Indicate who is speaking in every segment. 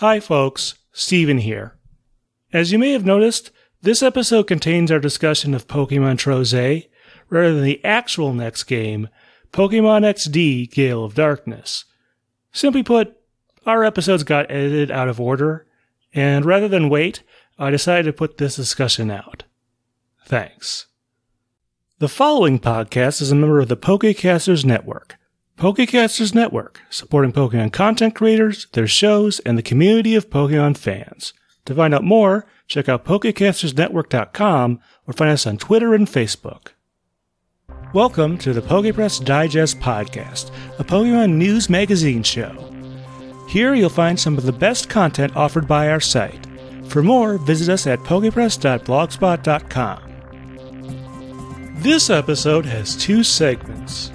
Speaker 1: Hi, folks. Steven here. As you may have noticed, this episode contains our discussion of Pokemon Trozei rather than the actual next game, Pokemon XD Gale of Darkness. Simply put, our episodes got edited out of order, and rather than wait, I decided to put this discussion out. Thanks. The following podcast is a member of the Pokecasters Network. Pokecasters Network, supporting Pokemon content creators, their shows, and the community of Pokemon fans. To find out more, check out PokecastersNetwork.com or find us on Twitter and Facebook. Welcome to the PokePress Digest Podcast, a Pokemon news magazine show. Here you'll find some of the best content offered by our site. For more, visit us at pokepress.blogspot.com. This episode has two segments.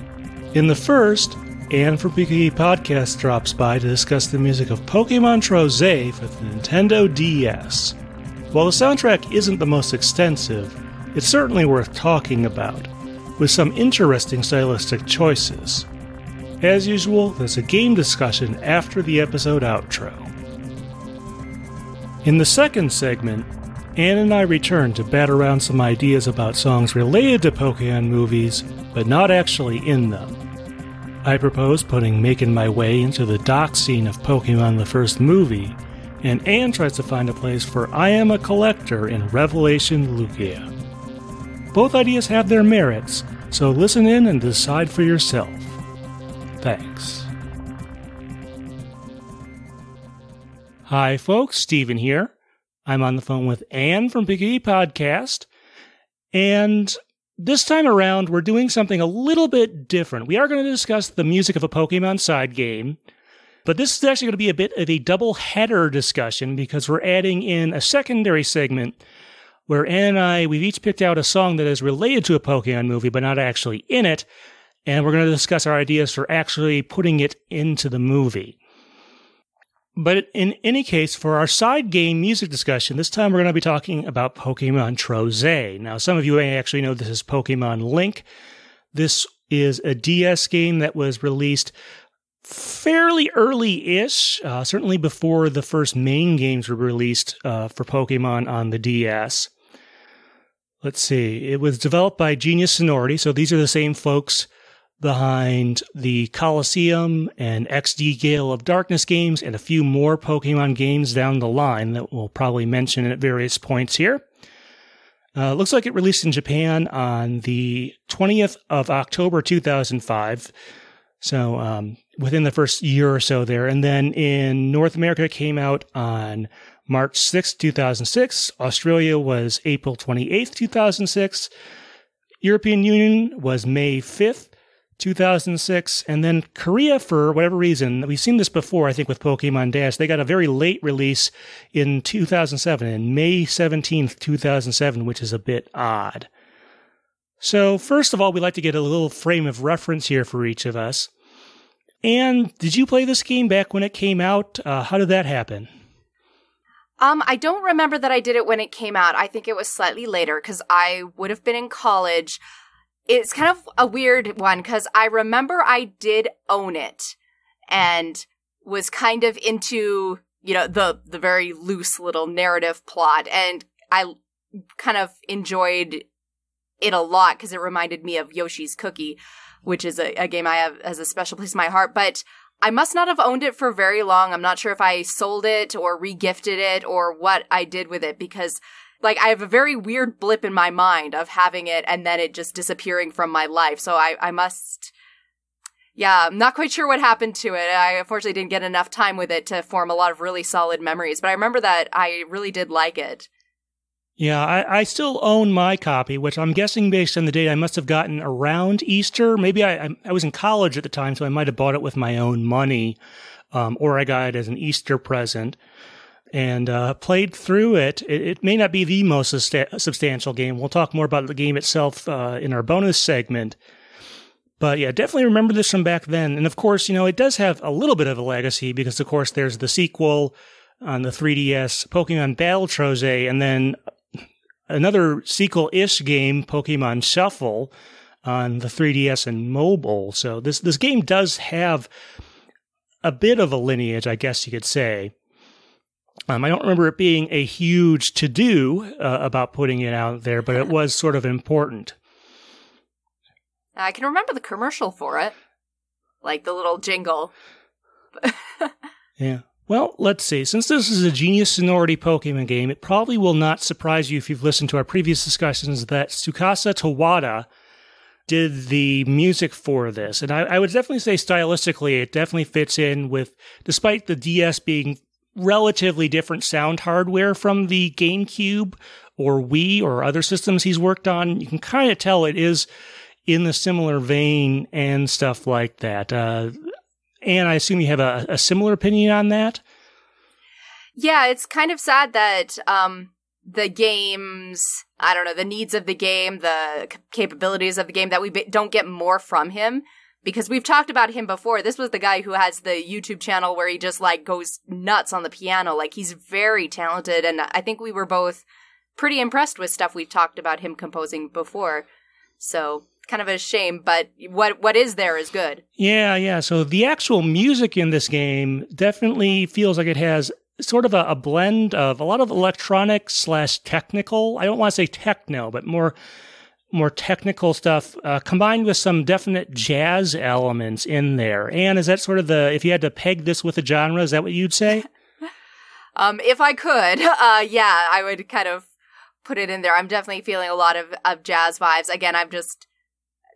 Speaker 1: In the first, Anne from PKE Podcast drops by to discuss the music of Pokemon Trozei for the Nintendo DS. While the soundtrack isn't the most extensive, it's certainly worth talking about, with some interesting stylistic choices. As usual, there's a game discussion after the episode outro. In the second segment, Anne and I return to bat around some ideas about songs related to Pokemon movies, but not actually in them. I propose putting Making My Way into the dock scene of Pokemon the first movie, and Anne tries to find a place for I Am a Collector in Revelation Lugia. Both ideas have their merits, so listen in and decide for yourself. Thanks. Hi, folks. Steven here. I'm on the phone with Anne from Big Podcast. And this time around, we're doing something a little bit different. We are going to discuss the music of a Pokemon side game, but this is actually going to be a bit of a double header discussion because we're adding in a secondary segment where Anne and I, we've each picked out a song that is related to a Pokemon movie, but not actually in it. And we're going to discuss our ideas for actually putting it into the movie. But in any case, for our side game music discussion, this time we're going to be talking about Pokemon Trozei. Now, some of you may actually know this is Pokemon Link. This is a DS game that was released fairly early ish, uh, certainly before the first main games were released uh, for Pokemon on the DS. Let's see, it was developed by Genius Sonority, so these are the same folks behind the Colosseum and XD Gale of Darkness games and a few more Pokemon games down the line that we'll probably mention at various points here. Uh, looks like it released in Japan on the 20th of October 2005. So, um, within the first year or so there. And then in North America, came out on March 6th, 2006. Australia was April 28th, 2006. European Union was May 5th. 2006. And then Korea, for whatever reason, we've seen this before, I think, with Pokemon Dash. They got a very late release in 2007, in May 17th, 2007, which is a bit odd. So, first of all, we'd like to get a little frame of reference here for each of us. And did you play this game back when it came out? Uh, how did that happen?
Speaker 2: Um, I don't remember that I did it when it came out. I think it was slightly later because I would have been in college it's kind of a weird one because I remember I did own it and was kind of into, you know, the, the very loose little narrative plot. And I kind of enjoyed it a lot because it reminded me of Yoshi's Cookie, which is a, a game I have as a special place in my heart. But I must not have owned it for very long. I'm not sure if I sold it or regifted it or what I did with it because like I have a very weird blip in my mind of having it and then it just disappearing from my life. So I, I must, yeah, I'm not quite sure what happened to it. I unfortunately didn't get enough time with it to form a lot of really solid memories, but I remember that I really did like it.
Speaker 1: Yeah, I, I still own my copy, which I'm guessing based on the date I must have gotten around Easter. Maybe I, I was in college at the time, so I might have bought it with my own money, um, or I got it as an Easter present and uh, played through it. it. it. may not be the most substantial game. We'll talk more about the game itself uh, in our bonus segment. But yeah, definitely remember this from back then. And of course, you know, it does have a little bit of a legacy because, of course, there's the sequel on the 3DS, Pokemon Battle Trozei, and then another sequel ish game, Pokemon Shuffle, on the 3DS and mobile. So this, this game does have a bit of a lineage, I guess you could say. Um, I don't remember it being a huge to do uh, about putting it out there, but it was sort of important.
Speaker 2: I can remember the commercial for it, like the little jingle.
Speaker 1: yeah. Well, let's see. Since this is a Genius Sonority Pokemon game, it probably will not surprise you if you've listened to our previous discussions that Tsukasa Tawada did the music for this. And I, I, would definitely say stylistically, it definitely fits in with, despite the DS being relatively different sound hardware from the GameCube or Wii or other systems he's worked on, you can kind of tell it is in the similar vein and stuff like that. Uh, and I assume you have a, a, similar opinion on that.
Speaker 2: Yeah, it's kind of sad that um, the games, I don't know, the needs of the game, the capabilities of the game, that we don't get more from him. Because we've talked about him before. This was the guy who has the YouTube channel where he just like goes nuts on the piano. Like he's very talented. And I think we were both pretty impressed with stuff we've talked about him composing before. So kind of a shame, but what what is there is good.
Speaker 1: Yeah, yeah. So the actual music in this game definitely feels like it has sort of a, a blend of a lot of electronic slash technical. I don't want to say techno, but more more technical stuff uh, combined with some definite jazz elements in there. And is that sort of the if you had to peg this with a genre, is that what you'd say?
Speaker 2: um, if I could, uh, yeah, I would kind of put it in there. I'm definitely feeling a lot of, of jazz vibes. Again, I'm just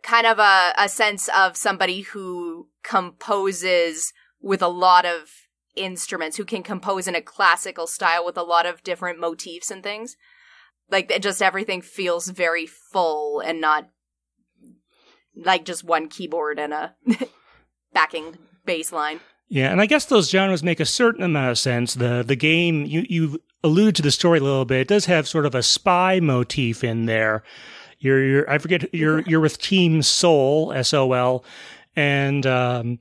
Speaker 2: kind of a, a sense of somebody who composes with a lot of instruments, who can compose in a classical style with a lot of different motifs and things. Like just everything feels very full and not like just one keyboard and a backing bass line.
Speaker 1: Yeah, and I guess those genres make a certain amount of sense. The the game you you alluded to the story a little bit. It does have sort of a spy motif in there you're, you're I forget you're you're with Team Sol S O L, and um,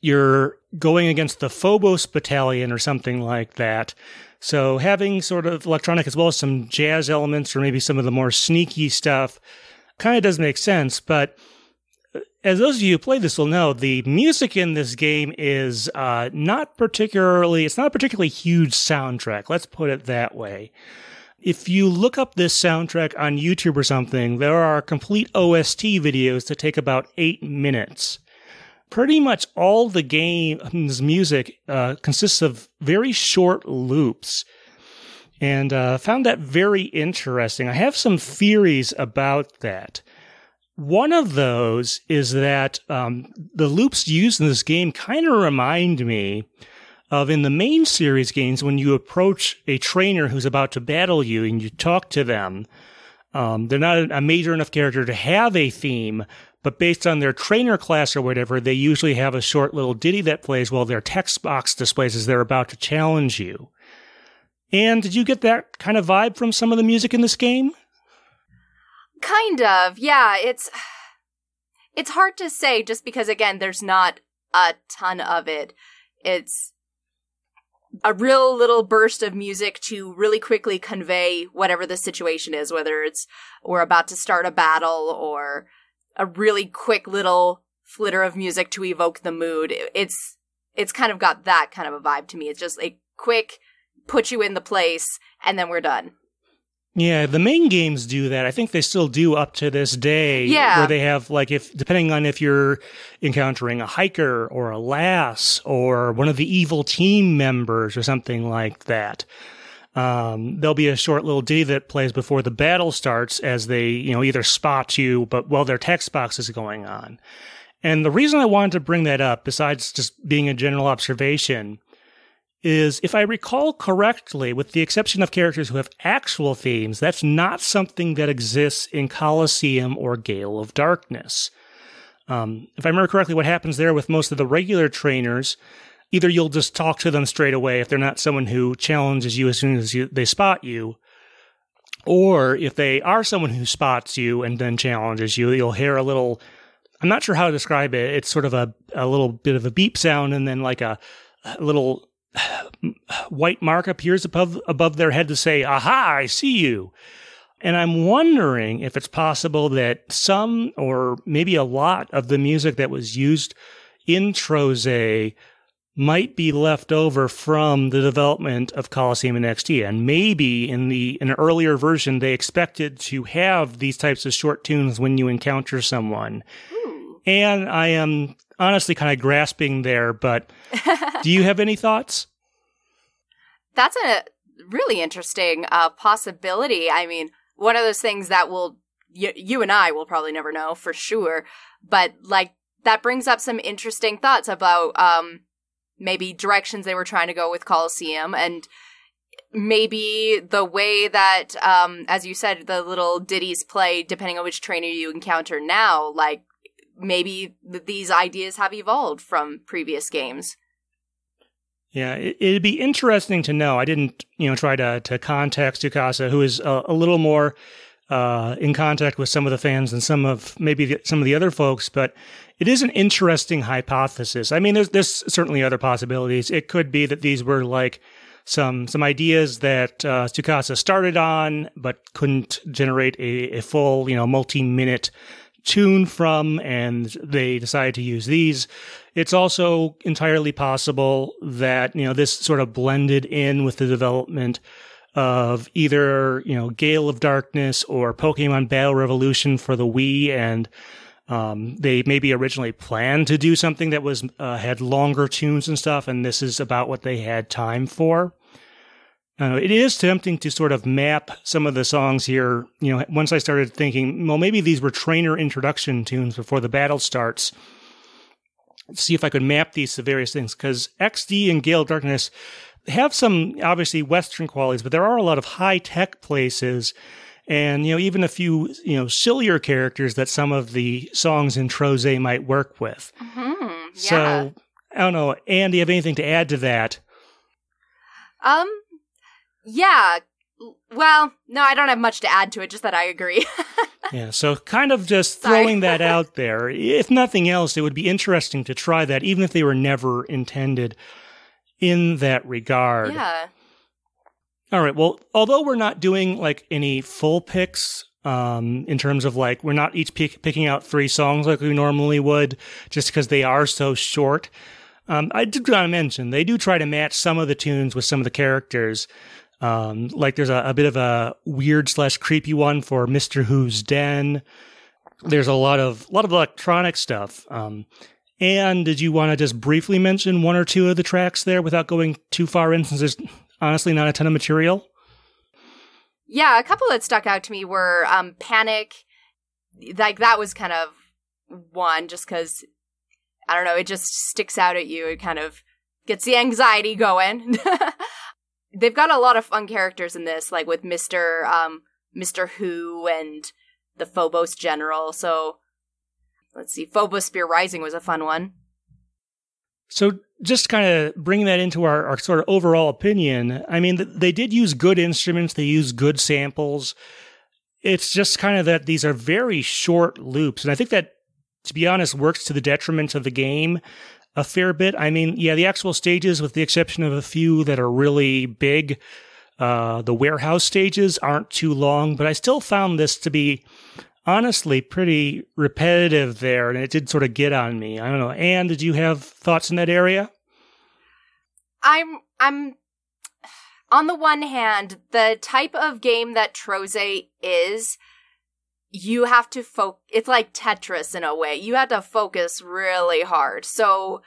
Speaker 1: you're going against the Phobos Battalion or something like that. So having sort of electronic as well as some jazz elements or maybe some of the more sneaky stuff kind of does make sense. But uh, as those of you who play this will know, the music in this game is uh, not particularly, it's not a particularly huge soundtrack. Let's put it that way if you look up this soundtrack on YouTube or something, there are complete OST videos that take about eight minutes. Pretty much all the game's music uh, consists of very short loops. And uh, found that very interesting. I have some theories about that. One of those is that um, the loops used in this game kind of remind me of in the main series games when you approach a trainer who's about to battle you and you talk to them. Um, they're not a major enough character to have a theme, but based on their trainer class or whatever, they usually have a short little ditty that plays while their text box displays as they're about to challenge you. And did you get that kind of vibe from some of the music in this game?
Speaker 2: Kind of, yeah. It's it's hard to say just because again, there's not a ton of it. It's a real little burst of music to really quickly convey whatever the situation is, whether it's we're about to start a battle or a really quick little flitter of music to evoke the mood. It's it's kind of got that kind of a vibe to me. It's just a quick put you in the place and then we're done.
Speaker 1: Yeah, the main games do that. I think they still do up to this day.
Speaker 2: Yeah.
Speaker 1: Where they have, like, if, depending on if you're encountering a hiker or a lass or one of the evil team members or something like that. Um, there'll be a short little ditty that plays before the battle starts as they, you know, either spot you, but while their text box is going on. And the reason I wanted to bring that up, besides just being a general observation, is, if I recall correctly, with the exception of characters who have actual themes, that's not something that exists in Colosseum or Gale of Darkness. Um, if I remember correctly, what happens there with most of the regular trainers, either you'll just talk to them straight away if they're not someone who challenges you as soon as you, they spot you, or if they are someone who spots you and then challenges you, you'll hear a little. I'm not sure how to describe it. It's sort of a, a little bit of a beep sound and then like a, a little white mark appears above above their head to say, "Aha, I see you." And I'm wondering if it's possible that some or maybe a lot of the music that was used in Trozei might be left over from the development of Colosseum and XD. And maybe in the in an earlier version they expected to have these types of short tunes when you encounter someone.
Speaker 2: Ooh.
Speaker 1: And I am honestly kind of grasping there, but do you have any thoughts?
Speaker 2: That's a really interesting uh, possibility. I mean, one of those things that will y- you and I will probably never know for sure, but like that brings up some interesting thoughts about um maybe directions they were trying to go with Colosseum and maybe the way that um as you said the little ditties play depending on which trainer you encounter now like maybe th- these ideas have evolved from previous games
Speaker 1: Yeah, it, it'd be interesting to know. I didn't, you know, try to to contact Tsukasa, who is a, a little more uh, in contact with some of the fans and some of maybe the, some of the other folks, but it is an interesting hypothesis. I mean, there's there's certainly other possibilities. It could be that these were like some some ideas that uh, started on, but couldn't generate a, a full, you know, multi-minute tune from, and they decided to use these. It's also entirely possible that you know this sort of blended in with the development of either you know Gale of Darkness or Pokemon Battle Revolution for the Wii, and um, they maybe originally planned to do something that was uh, had longer tunes and stuff, and this is about what they had time for. Uh, it is tempting to sort of map some of the songs here. You know, once I started thinking, well, maybe these were trainer introduction tunes before the battle starts. See if I could map these to various things because XD and Gale Darkness have some obviously Western qualities, but there are a lot of high tech places and you know even a few you know sillier characters that some of the songs in Trozei might work with.
Speaker 2: mm-hmm. yeah
Speaker 1: So I don't know, Andy, have anything to add to that?
Speaker 2: um yeah well no i don't have much to add to it just that i agree
Speaker 1: Yeah, so kind of just throwing that out there. If nothing else, it would be interesting to try that, even if they were never intended in that regard.
Speaker 2: yeah
Speaker 1: All right. Well, although we're not doing like any full picks, um, in terms of like we're not each pick, picking out three songs like we normally would, just because they are so short. Um, I did want to mention they do try to match some of the tunes with some of the characters. Um, like there's a, a bit of a weird slash creepy one for Mister Who's Den. There's a lot of lot of electronic stuff. Um, and did you want to just briefly mention one or two of the tracks there without going too far in, since there's honestly not a ton of material?
Speaker 2: yeah a couple that stuck out to me were um panic. Like that was kind of one just because i don't know it just sticks out at you. It kind of gets the anxiety going. They've got a lot of fun characters in this like with mr um mr who and the phobos general. So let's see phobos spear rising was a fun one.
Speaker 1: So just kind of bringing that into our, our sort of overall opinion, I mean, th- they did use good instruments. They use good samples. It's just kind of that these are very short loops. And I think that, to be honest, works to the detriment of the game a fair bit. I mean, yeah, the actual stages, with the exception of a few that are really big, uh, the warehouse stages aren't too long, but I still found this to be honestly pretty repetitive there, and it did sort of get on me. I don't know. Anne, did you have thoughts in that area?
Speaker 2: I'm I'm on the one hand, the type of game that Trozei is, you have to focus. It's like Tetris in a way. You have to focus really hard. So,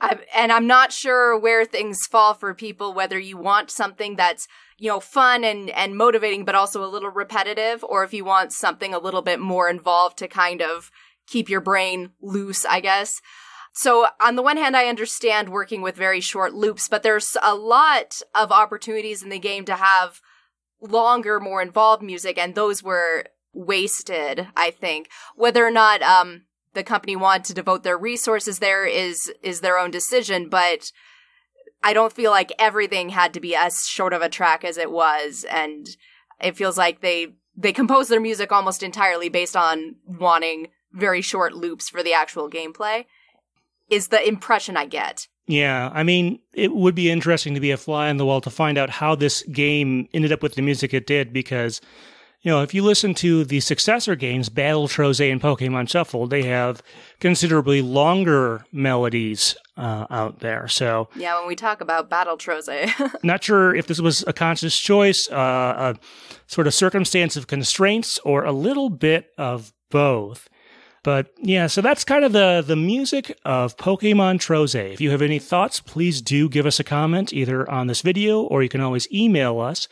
Speaker 2: I'm, and I'm not sure where things fall for people. Whether you want something that's you know fun and and motivating, but also a little repetitive, or if you want something a little bit more involved to kind of keep your brain loose, I guess. So on the one hand, I understand working with very short loops, but there's a lot of opportunities in the game to have longer, more involved music, and those were wasted, I think. Whether or not um the company wanted to devote their resources there is is their own decision, but I don't feel like everything had to be as short of a track as it was, and it feels like they they composed their music almost entirely based on wanting very short loops for the actual gameplay is the impression I get.
Speaker 1: Yeah, I mean, it would be interesting to be a fly on the wall to find out how this game ended up with the music it did because you know, if you listen to the successor games, Battle Trozei and Pokemon Shuffle, they have considerably longer melodies uh, out there. So
Speaker 2: yeah, when we talk about Battle Trozei,
Speaker 1: not sure if this was a conscious choice, uh, a sort of circumstance of constraints, or a little bit of both. But yeah, so that's kind of the the music of Pokemon Trozei. If you have any thoughts, please do give us a comment either on this video or you can always email us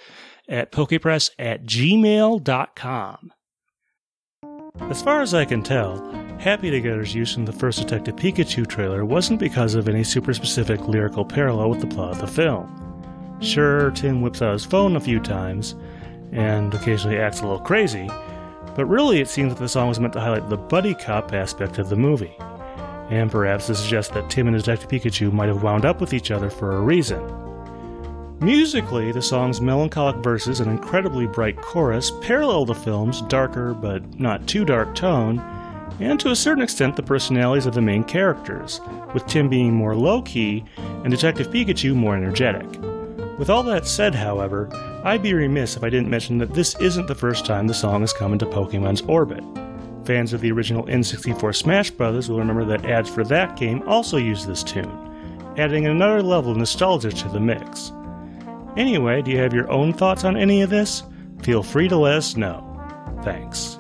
Speaker 1: at pokepress at gmail.com. As far as I can tell, Happy Together's use in the first Detective Pikachu trailer wasn't because of any super specific lyrical parallel with the plot of the film. Sure, Tim whips out his phone a few times, and occasionally acts a little crazy, but really it seems that the song was meant to highlight the buddy cop aspect of the movie, and perhaps to suggest that Tim and Detective Pikachu might have wound up with each other for a reason. Musically, the song's melancholic verses and incredibly bright chorus parallel the film's darker but not too dark tone, and to a certain extent the personalities of the main characters, with Tim being more low key and Detective Pikachu more energetic. With all that said, however, I'd be remiss if I didn't mention that this isn't the first time the song has come into Pokemon's orbit. Fans of the original N64 Smash Bros. will remember that ads for that game also used this tune, adding another level of nostalgia to the mix. Anyway, do you have your own thoughts on any of this? Feel free to let us know. Thanks.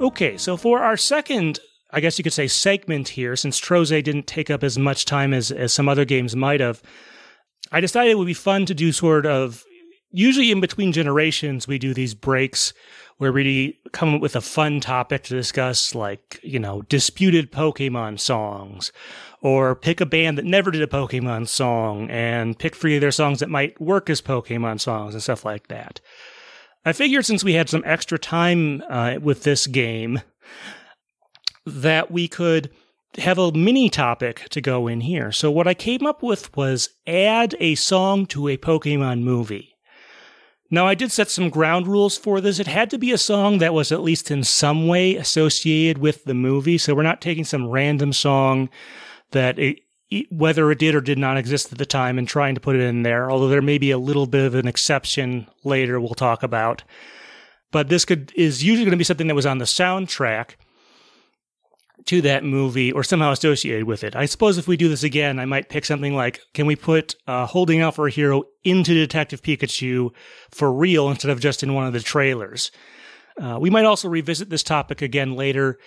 Speaker 1: Okay, so for our second, I guess you could say, segment here, since Trozei didn't take up as much time as, as some other games might have, I decided it would be fun to do sort of usually in between generations we do these breaks where we come up with a fun topic to discuss like you know disputed pokemon songs or pick a band that never did a pokemon song and pick three of their songs that might work as pokemon songs and stuff like that i figured since we had some extra time uh, with this game that we could have a mini topic to go in here. So what I came up with was add a song to a Pokemon movie. Now I did set some ground rules for this. It had to be a song that was at least in some way associated with the movie. So we're not taking some random song that it, whether it did or did not exist at the time and trying to put it in there, although there may be a little bit of an exception later we'll talk about. But this could is usually going to be something that was on the soundtrack to that movie or somehow associated with it. I suppose if we do this again, I might pick something like, can we put uh, Holding Out for a Hero into Detective Pikachu for real instead of just in one of the trailers? Uh, we might also revisit this topic again later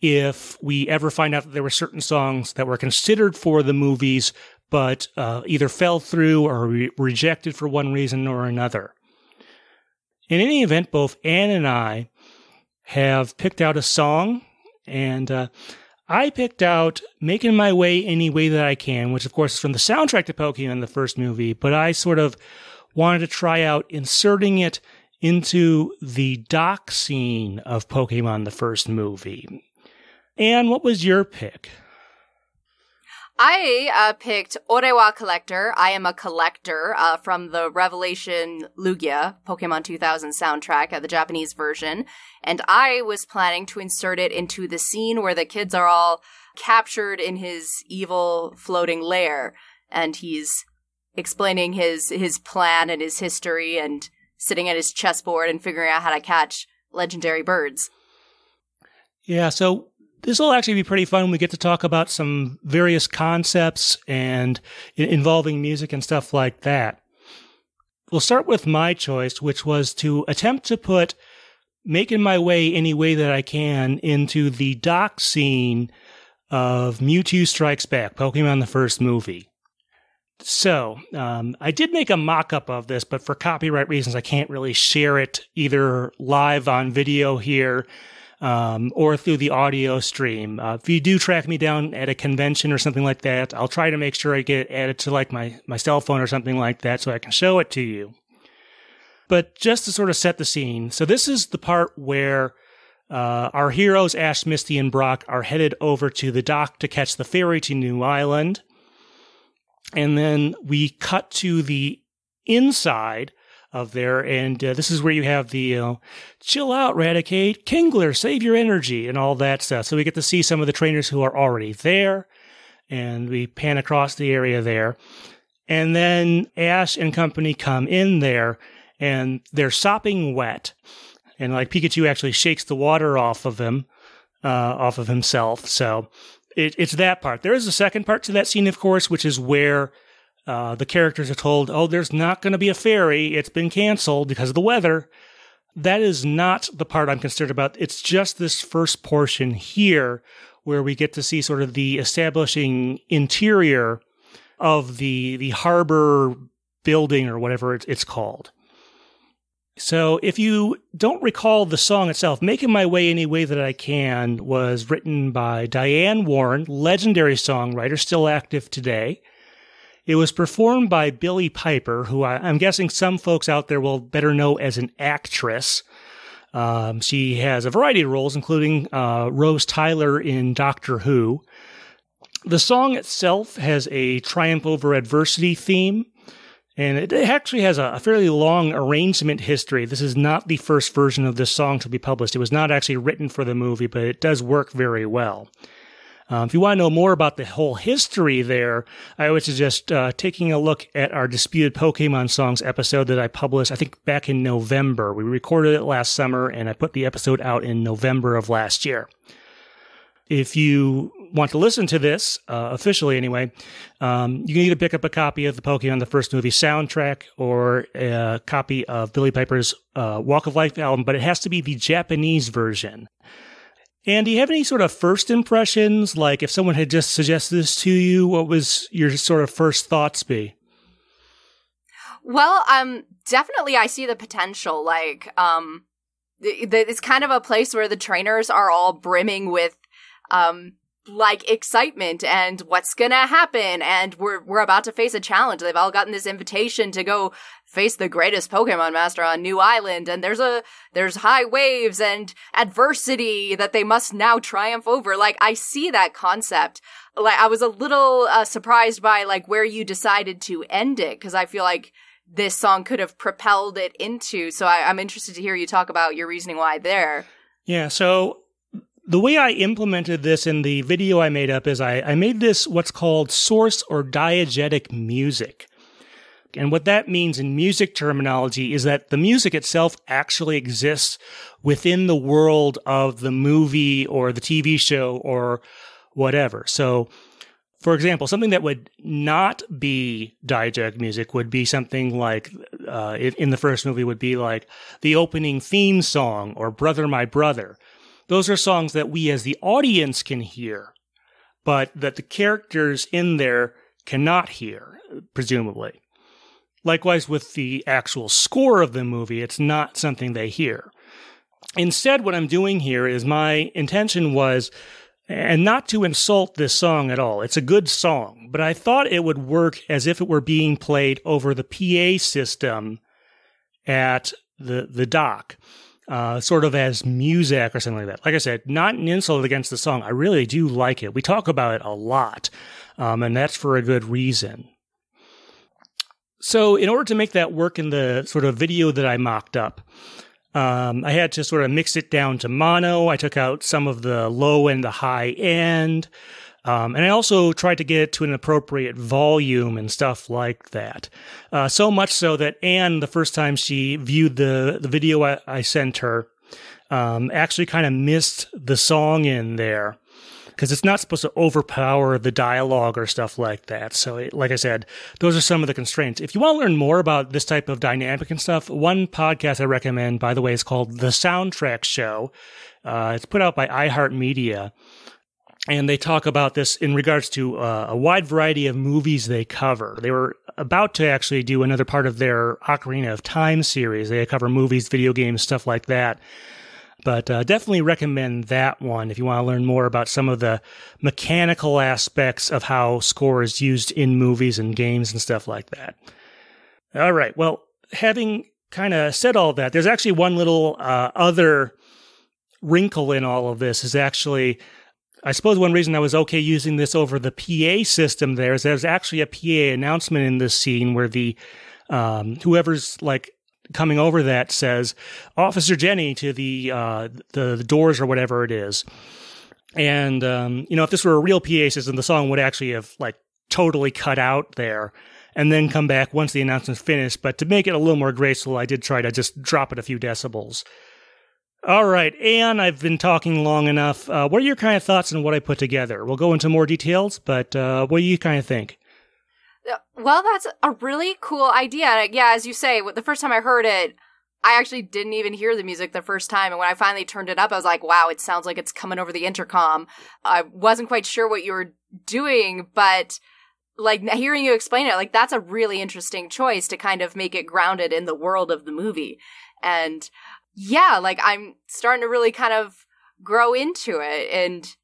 Speaker 1: if we ever find out that there were certain songs that were considered for the movies but uh, either fell through or re- rejected for one reason or another. In any event, both Anne and I have picked out a song and uh, I picked out Making My Way Any Way That I Can, which of course is from the soundtrack to Pokemon, the first movie, but I sort of wanted to try out inserting it into the dock scene of Pokemon, the first movie. And what was your pick?
Speaker 2: I uh, picked Orewa Collector. I am a collector uh, from the Revelation Lugia Pokemon 2000 soundtrack, uh, the Japanese version. And I was planning to insert it into the scene where the kids are all captured in his evil floating lair. And he's explaining his, his plan and his history and sitting at his chessboard and figuring out how to catch legendary birds.
Speaker 1: Yeah, so this will actually be pretty fun. We get to talk about some various concepts and involving music and stuff like that. We'll start with my choice, which was to attempt to put making my way any way that I can into the dock scene of Mewtwo Strikes Back, Pokemon the first movie. So, um, I did make a mock up of this, but for copyright reasons, I can't really share it either live on video here um, or through the audio stream. Uh, if you do track me down at a convention or something like that, I'll try to make sure I get added to like my, my cell phone or something like that so I can show it to you. But just to sort of set the scene, so this is the part where uh, our heroes, Ash, Misty, and Brock, are headed over to the dock to catch the ferry to New Island. And then we cut to the inside of there. And uh, this is where you have the uh, chill out, Raticate, Kingler, save your energy, and all that stuff. So we get to see some of the trainers who are already there, and we pan across the area there. And then Ash and company come in there, and they're sopping wet. And like Pikachu actually shakes the water off of him, uh, off of himself. So it, it's that part. There is a second part to that scene, of course, which is where uh, the characters are told, oh, there's not going to be a ferry. It's been canceled because of the weather. That is not the part I'm concerned about. It's just this first portion here where we get to see sort of the establishing interior of the the harbor building or whatever it's called. So, if you don't recall the song itself, Making My Way Any Way That I Can was written by Diane Warren, legendary songwriter, still active today. It was performed by Billie Piper, who I, am guessing some folks out there will better know as an actress. Um, she has a variety of roles, including uh, Rose Tyler in Doctor Who. The song itself has a triumph over adversity theme. And it actually has a, fairly long arrangement history. This is not the first version of this song to be published. It was not actually written for the movie, but it does work very well. Um, if you want to know more about the whole history there, I would suggest uh, taking a look at our Disputed Pokemon Songs episode that I published, I think, back in November. We recorded it last summer, and I put the episode out in November of last year. If you want to listen to this, uh, officially anyway, um, you can either pick up a copy of the Pokemon the First Movie soundtrack or a copy of Billie Piper's uh, Walk of Life album, but it has to be the Japanese version. And do you have any sort of first impressions? Like if someone had just suggested this to you, what was your sort of first thoughts be?
Speaker 2: Well, um, definitely I see the potential. Like, um, it's kind of a place where the trainers are all brimming with um like excitement and what's gonna happen and we're we're about to face a challenge. They've all gotten this invitation to go face the greatest Pokemon master on New Island and there's a there's high waves and adversity that they must now triumph over. Like I see that concept. Like I was a little uh, surprised by like where you decided to end it because I feel like this song could have propelled it into. So I, I'm interested to hear you talk about your reasoning why there.
Speaker 1: Yeah, so the way I implemented this in the video I made up is I, I made this what's called source or diegetic music. And what that means in music terminology is that the music itself actually exists within the world of the movie or the TV show or whatever. So, for example, something that would not be diegetic music would be something like, uh, in the first movie would be like the opening theme song or Brother My Brother those are songs that we as the audience can hear, but that the characters in there cannot hear, presumably. Likewise, with the actual score of the movie, it's not something they hear. Instead, what I'm doing here is my intention was, and not to insult this song at all. It's a good song, but I thought it would work as if it were being played over the PA system at the, the dock uh, sort of as music or something like that. Like I said, not an insult against the song. I really do like it. We talk about it a lot, um, and that's for a good reason. So, in order to make that work in the sort of video that I mocked up, um, I had to sort of mix it down to mono. I took out some of the low and the high end. Um, and I also tried to get it to an appropriate volume and stuff like that. Uh, so much so that Anne, the first time she viewed the, the video I, I sent her, um, actually kind of missed the song in there because it's not supposed to overpower the dialogue or stuff like that. So, it, like I said, those are some of the constraints. If you want to learn more about this type of dynamic and stuff, one podcast I recommend, by the way, is called The Soundtrack Show. Uh, it's put out by iHeartMedia and they talk about this in regards to uh, a wide variety of movies they cover. They were about to actually do another part of their Ocarina of Time series. They cover movies, video games, stuff like that. But uh, definitely recommend that one if you want to learn more about some of the mechanical aspects of how score is used in movies and games and stuff like that. All right. Well, having kind of said all that, there's actually one little uh, other wrinkle in all of this is actually I suppose one reason I was okay using this over the PA system there is there's actually a PA announcement in this scene where the um, whoever's like coming over that says Officer Jenny to the uh, the, the doors or whatever it is. And um, you know, if this were a real PA system, the song would actually have like totally cut out there and then come back once the announcement's finished. But to make it a little more graceful, I did try to just drop it a few decibels. All right, Anne, I've been talking long enough. Uh, what are your kind of thoughts on what I put together? We'll go into more details, but uh, what do you kind of think?
Speaker 2: Uh, well, that's a really cool idea. Yeah, as you say, the first time I heard it, I actually didn't even hear the music the first time. And when I finally turned it up, I was like, wow, it sounds like it's coming over the intercom. I wasn't quite sure what you were doing, but like hearing you explain it, like that's a really interesting choice to kind of make it grounded in the world of the movie. And yeah, like I'm starting to really kind of grow into it and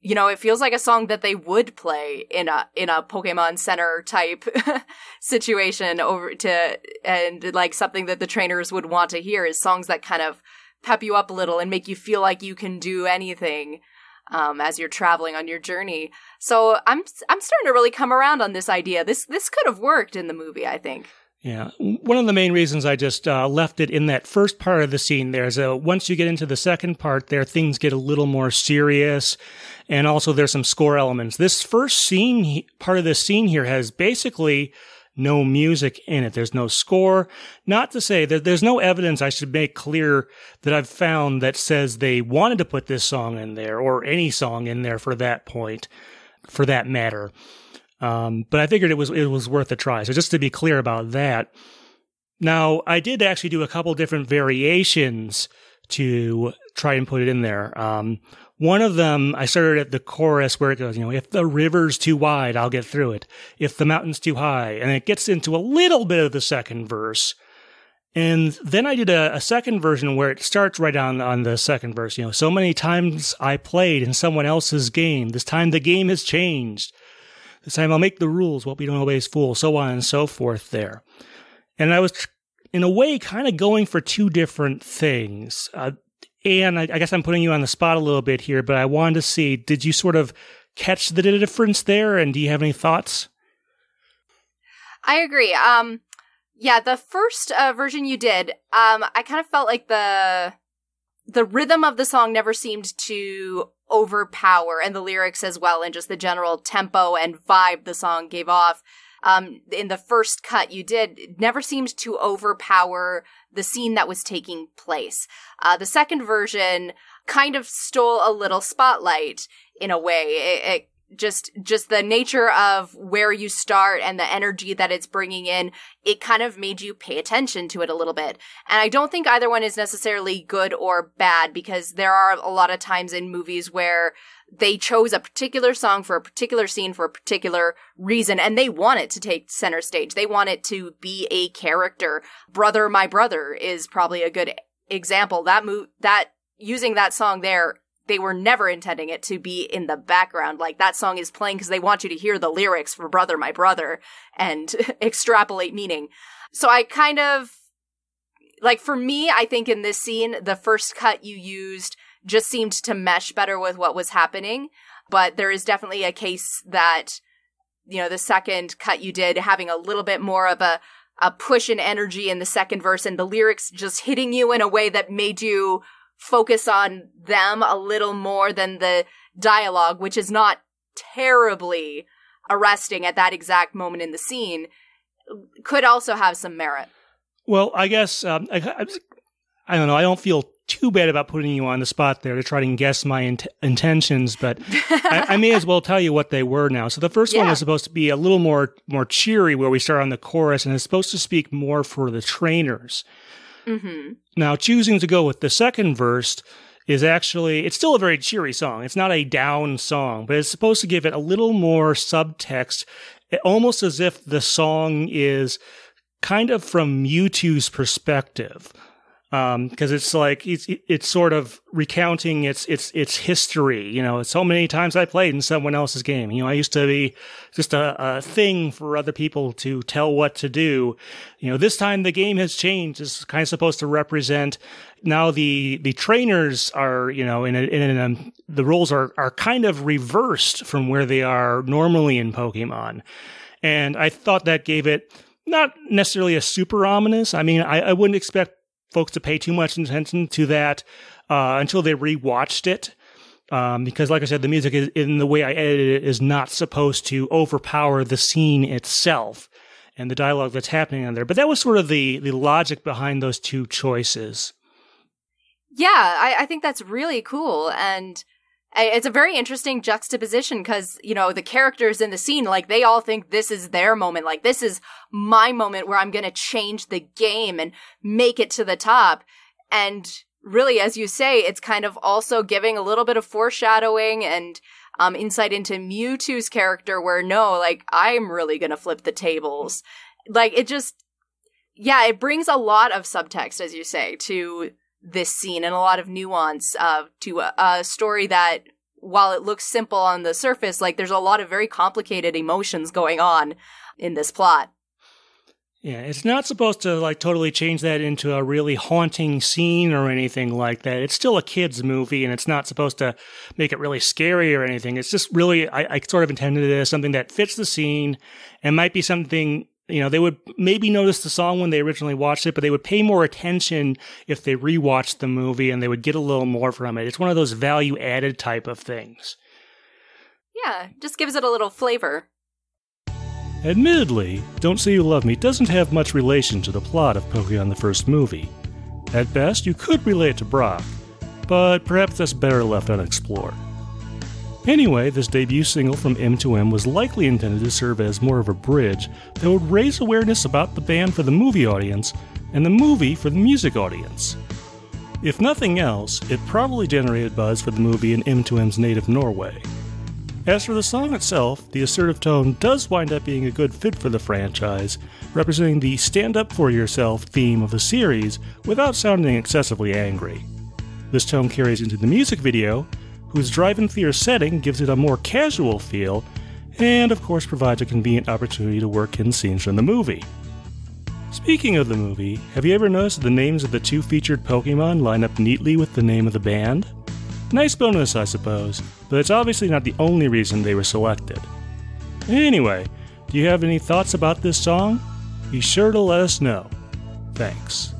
Speaker 2: you know, it feels like a song that they would play in a in a Pokemon Center type situation over to and like something that the trainers would want to hear is songs that kind of pep you up a little and make you feel like you can do anything um, as you're traveling on your journey. So I'm I'm starting to really come around on this idea. This this could have worked in the movie, I think.
Speaker 1: Yeah. One of the main reasons I just uh, left it in that first part of the scene there is uh, once you get into the second part there, things get a little more serious. And also there's some score elements. This first scene, part of this scene here has basically no music in it. There's no score. Not to say that there's no evidence I should make clear that I've found that says they wanted to put this song in there or any song in there for that point, for that matter. Um, but I figured it was it was worth a try. So just to be clear about that. Now I did actually do a couple different variations to try and put it in there. Um, one of them, I started at the chorus where it goes, you know, if the river's too wide, I'll get through it. If the mountain's too high, and it gets into a little bit of the second verse. And then I did a, a, second version where it starts right on, on the second verse. You know, so many times I played in someone else's game. This time the game has changed. Time I'll make the rules. What we don't obey is fool. So on and so forth there. And I was, in a way, kind of going for two different things. Uh, and I, I guess I'm putting you on the spot a little bit here, but I wanted to see, did you sort of catch the difference there? And do you have any thoughts?
Speaker 2: I agree. Um, yeah, the first uh, version you did, um, I kind of felt like the the rhythm of the song never seemed to overpower and the lyrics as well and just the general tempo and vibe the song gave off. Um, in the first cut you did never seemed to overpower the scene that was taking place. Uh, the second version kind of stole a little spotlight in a way. It, it just just the nature of where you start and the energy that it's bringing in it kind of made you pay attention to it a little bit. And i don't think either one is necessarily good or bad because there are a lot of times in movies where they chose a particular song for a particular scene for a particular reason and they want it to take center stage. They want it to be a character. Brother my brother is probably a good example. That move that using that song there they were never intending it to be in the background. Like that song is playing because they want you to hear the lyrics for Brother My Brother and extrapolate meaning. So I kind of, like for me, I think in this scene, the first cut you used just seemed to mesh better with what was happening. But there is definitely a case that, you know, the second cut you did having a little bit more of a, a push and energy in the second verse and the lyrics just hitting you in a way that made you focus on them a little more than the dialogue, which is not terribly arresting at that exact moment in the scene, could also have some merit.
Speaker 1: Well, I guess um, I, I, I, don't know. I don't feel too bad about putting you on the spot there to try and guess my int- intentions, but I, I, may as well tell you what they were now. So the first yeah. one was supposed to be a little more more cheery, where we start on the chorus, and it's supposed to speak more for the trainers. Mm-hmm. Now, choosing to go with the second verse is actually, it's still a very cheery song. It's not a down song, but it's supposed to give it a little more subtext, almost as if the song is kind of from Mewtwo's perspective because um, it's like it's it's sort of recounting its its its history. You know, so many times I played in someone else's game. You know, I used to be just a, a thing for other people to tell what to do. You know, this time the game has changed. It's kind of supposed to represent now the the trainers are you know in a, in a, the roles are are kind of reversed from where they are normally in Pokemon, and I thought that gave it not necessarily a super ominous. I mean, I, I wouldn't expect folks to pay too much attention to that uh, until they rewatched it. Um, because, like I said, the music is, in the way I edited it is not supposed to overpower the scene itself and the dialogue that's happening in there. But that was sort of the the logic behind those two choices.
Speaker 2: Yeah, I, I think that's really cool, and it's a very interesting juxtaposition because you know the characters in the scene like they all think this is their moment like this is my moment where i'm going to change the game and make it to the top. And really as you say it's kind of also giving a little bit of foreshadowing and um, insight into mewtwo's character where no like i'm really going to flip the tables. Like it just yeah it brings a lot of subtext as you say to this scene and a lot of nuance uh, to a, a story that while it looks simple on the surface like there's a lot of very complicated emotions going on in this plot
Speaker 1: yeah, it's not supposed to like totally change that into a really haunting scene or anything like that. It's still a kids movie and it's not supposed to make it really scary or anything. It's just really, I, I sort of intended it as something that fits the scene and might be something you know, they would maybe notice the song when they originally watched it, but they would pay more attention if they rewatched the movie and they would get a little more from it. It's one of those value added type of things.
Speaker 2: Yeah, just gives it a little flavor.
Speaker 1: Admittedly, Don't Say You Love Me doesn't have much relation to the plot of Pokemon the first movie. At best, you could relate to Brock, but perhaps that's better left unexplored. Anyway, this debut single from M2M was likely intended to serve as more of a bridge that would raise awareness about the band for the movie audience and the movie for the music audience. If nothing else, it probably generated buzz for the movie in M2M's native Norway. As for the song itself, the assertive tone does wind up being a good fit for the franchise, representing the stand up for yourself theme of the series without sounding excessively angry. This tone carries into the music video, whose drive-in theater setting gives it a more casual feel, and of course provides a convenient opportunity to work in scenes from the movie. Speaking of the movie, have you ever noticed that the names of the two featured Pokemon line up neatly with the name of the band? Nice bonus, I suppose, but it's obviously not the only reason they were selected. Anyway, do you have any thoughts about this song? Be sure to let us know. Thanks.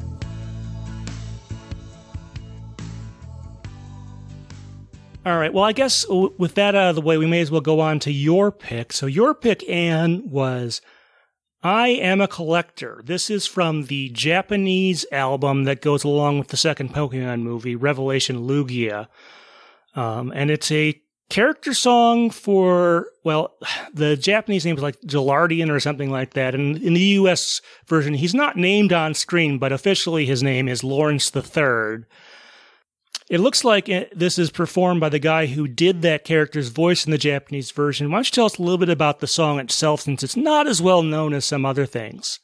Speaker 1: All right. Well, I guess with that out of the way, we may as well go on to your pick. So your pick, Anne, was I Am a Collector. This is from the Japanese album that goes along with the second Pokemon movie, Revelation Lugia. Um, and it's a character song for, well, the Japanese name is like Galardian or something like that. And in the US version, he's not named on screen, but officially his name is Lawrence III. It looks like this is performed by the guy who did that character's voice in the Japanese version. Why don't you tell us a little bit about the song itself, since it's not as well known as some other things?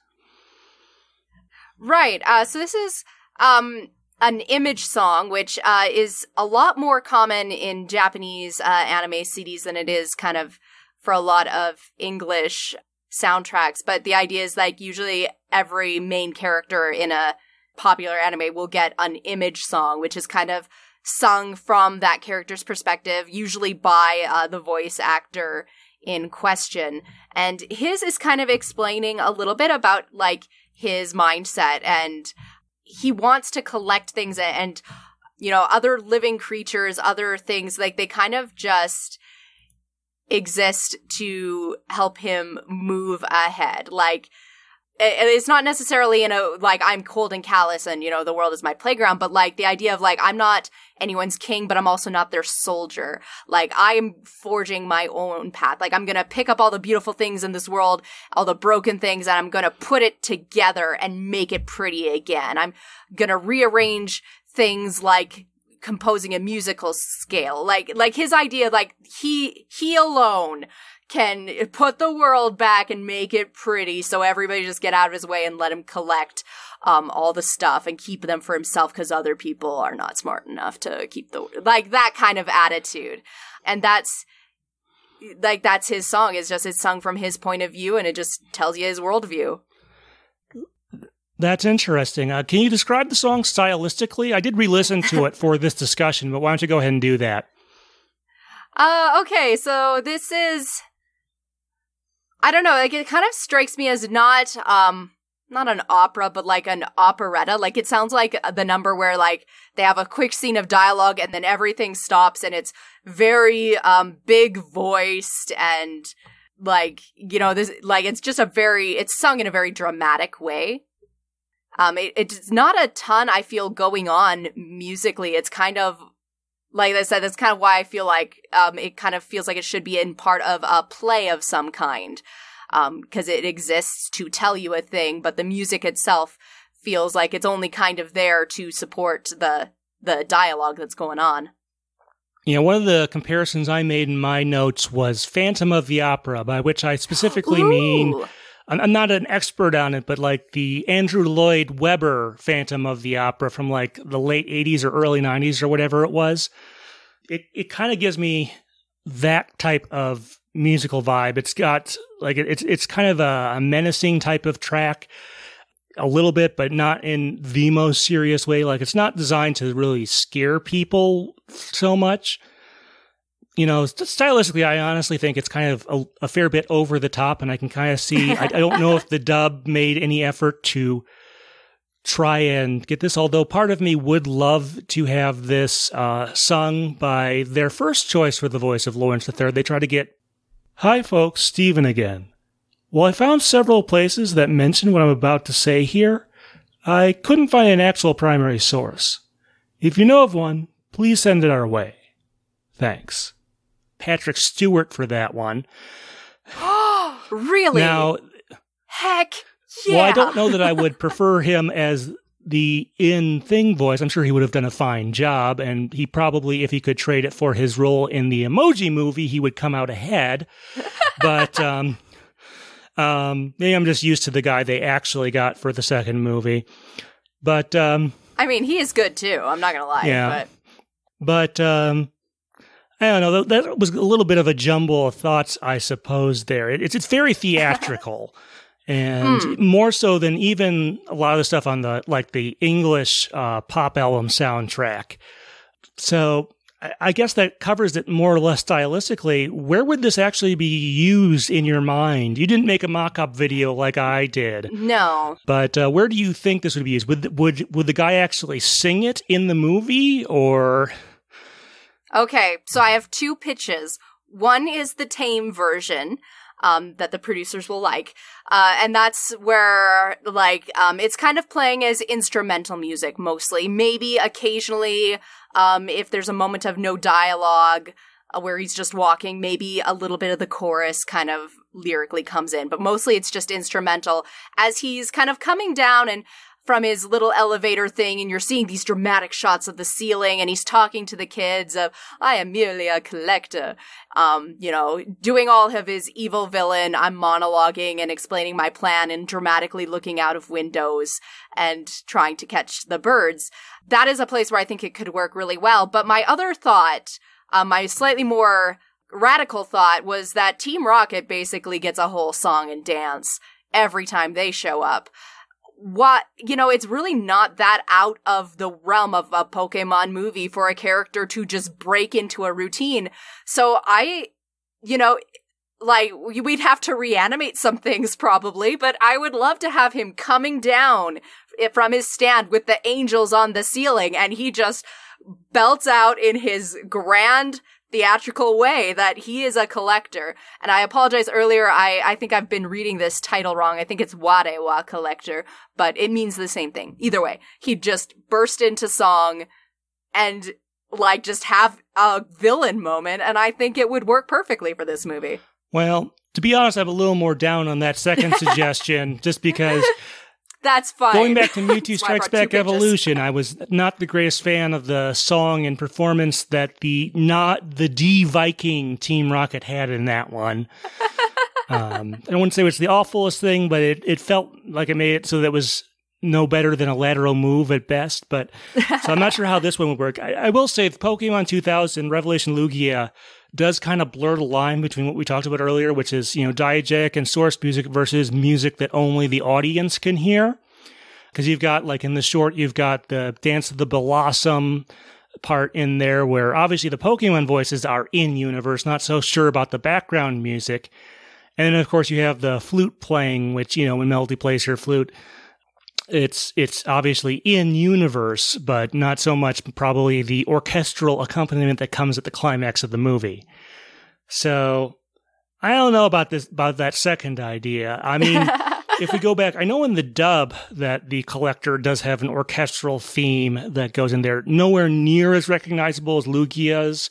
Speaker 2: Right. Uh, so this is um, an image song, which uh, is a lot more common in Japanese uh, anime CDs than it is kind of for a lot of English soundtracks. But the idea is like usually every main character in a popular anime will get an image song, which is kind of sung from that character's perspective, usually by uh, the voice actor in question. And his is kind of explaining a little bit about like his mindset and he wants to collect things and, you know, other living creatures, other things, like they kind of just exist to help him move ahead. Like, it's not necessarily in a like I'm cold and callous and you know the world is my playground, but like the idea of like I'm not anyone's king, but I'm also not their soldier. Like I am forging my own path. Like I'm gonna pick up all the beautiful things in this world, all the broken things, and I'm gonna put it together and make it pretty again. I'm gonna rearrange things like composing a musical scale. Like like his idea, like he he alone can put the world back and make it pretty so everybody just get out of his way and let him collect um, all the stuff and keep them for himself because other people are not smart enough to keep the like that kind of attitude and that's like that's his song it's just it's sung from his point of view and it just tells you his worldview
Speaker 1: that's interesting. Uh, can you describe the song stylistically? I did re-listen to it for this discussion, but why don't you go ahead and do that?
Speaker 2: Uh, okay, so this is I don't know, like it kind of strikes me as not um not an opera, but like an operetta. Like it sounds like the number where like they have a quick scene of dialogue and then everything stops and it's very um big voiced and like you know this like it's just a very it's sung in a very dramatic way. Um, it, it's not a ton I feel going on musically. It's kind of like I said, that's kind of why I feel like um, it kind of feels like it should be in part of a play of some kind because um, it exists to tell you a thing, but the music itself feels like it's only kind of there to support the the dialogue that's going on.
Speaker 1: You know, one of the comparisons I made in my notes was Phantom of the Opera, by which I specifically mean I'm not an expert on it, but like the Andrew Lloyd Webber Phantom of the Opera from like the late 80s or early 90s or whatever it was. It it kind of gives me that type of musical vibe. It's got like it's it's kind of a, a menacing type of track a little bit, but not in the most serious way. Like it's not designed to really scare people so much. You know, stylistically, I honestly think it's kind of a, a fair bit over the top, and I can kind of see. I, I don't know if the dub made any effort to try and get this. Although part of me would love to have this uh, sung by their first choice for the voice of Lawrence III. They try to get Hi, folks, Stephen again. Well, I found several places that mention what I'm about to say here. I couldn't find an actual primary source. If you know of one, please send it our way. Thanks. Patrick Stewart for that one.
Speaker 2: really?
Speaker 1: Now,
Speaker 2: heck yeah.
Speaker 1: Well, I don't know that I would prefer him as the in thing voice, I'm sure he would have done a fine job. And he probably, if he could trade it for his role in the emoji movie, he would come out ahead. but, um, um, maybe I'm just used to the guy they actually got for the second movie. But, um,
Speaker 2: I mean, he is good too. I'm not going to lie.
Speaker 1: Yeah. But, but, um, I don't know. That was a little bit of a jumble of thoughts, I suppose. There, it's it's very theatrical and mm. more so than even a lot of the stuff on the like the English uh, pop album soundtrack. So I guess that covers it more or less stylistically. Where would this actually be used in your mind? You didn't make a mock-up video like I did.
Speaker 2: No.
Speaker 1: But uh, where do you think this would be used? Would would would the guy actually sing it in the movie or?
Speaker 2: Okay, so I have two pitches. One is the tame version, um, that the producers will like. Uh, and that's where, like, um, it's kind of playing as instrumental music mostly. Maybe occasionally, um, if there's a moment of no dialogue, uh, where he's just walking, maybe a little bit of the chorus kind of lyrically comes in, but mostly it's just instrumental as he's kind of coming down and from his little elevator thing and you're seeing these dramatic shots of the ceiling and he's talking to the kids of I am merely a collector. Um you know doing all of his evil villain I'm monologuing and explaining my plan and dramatically looking out of windows and trying to catch the birds. That is a place where I think it could work really well. But my other thought um, my slightly more radical thought was that Team Rocket basically gets a whole song and dance every time they show up what you know it's really not that out of the realm of a pokemon movie for a character to just break into a routine. So i you know like we'd have to reanimate some things probably but i would love to have him coming down from his stand with the angels on the ceiling and he just belts out in his grand theatrical way that he is a collector. And I apologize earlier. I, I think I've been reading this title wrong. I think it's Warewa collector, but it means the same thing. Either way, he'd just burst into song and like just have a villain moment. And I think it would work perfectly for this movie.
Speaker 1: Well, to be honest, I'm a little more down on that second suggestion just because
Speaker 2: that's fine.
Speaker 1: Going back to Mewtwo Strikes Back Evolution, I was not the greatest fan of the song and performance that the not the D Viking Team Rocket had in that one. um, I wouldn't say it was the awfulest thing, but it, it felt like it made it so that it was no better than a lateral move at best. But so I'm not sure how this one would work. I, I will say the Pokemon 2000 Revelation Lugia does kind of blur the line between what we talked about earlier, which is, you know, diegetic and source music versus music that only the audience can hear. Cause you've got like in the short, you've got the Dance of the Blossom part in there where obviously the Pokemon voices are in universe, not so sure about the background music. And then of course you have the flute playing, which, you know, when Melody plays her flute, it's it's obviously in universe, but not so much probably the orchestral accompaniment that comes at the climax of the movie. So I don't know about this about that second idea. I mean, if we go back, I know in the dub that the collector does have an orchestral theme that goes in there, nowhere near as recognizable as Lugia's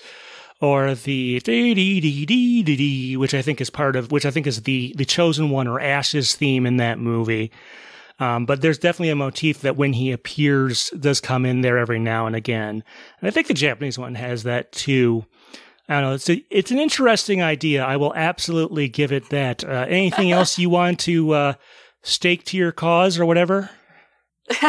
Speaker 1: or the dee dee dee dee dee, which I think is part of, which I think is the the chosen one or Ash's theme in that movie. Um, but there's definitely a motif that when he appears does come in there every now and again. And I think the Japanese one has that too. I don't know. It's a, it's an interesting idea. I will absolutely give it that. Uh, anything else you want to uh, stake to your cause or whatever?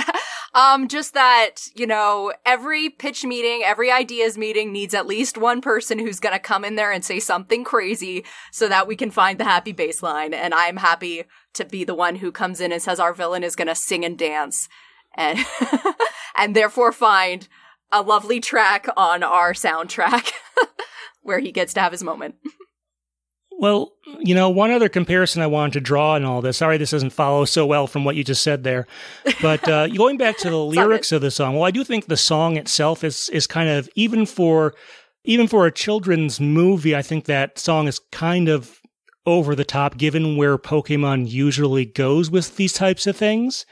Speaker 2: um, just that you know, every pitch meeting, every ideas meeting needs at least one person who's gonna come in there and say something crazy, so that we can find the happy baseline. And I'm happy to be the one who comes in and says our villain is gonna sing and dance, and and therefore find a lovely track on our soundtrack where he gets to have his moment.
Speaker 1: Well, you know, one other comparison I wanted to draw in all this. Sorry, this doesn't follow so well from what you just said there, but uh, going back to the lyrics of the song. Well, I do think the song itself is is kind of even for even for a children's movie. I think that song is kind of over the top, given where Pokemon usually goes with these types of things.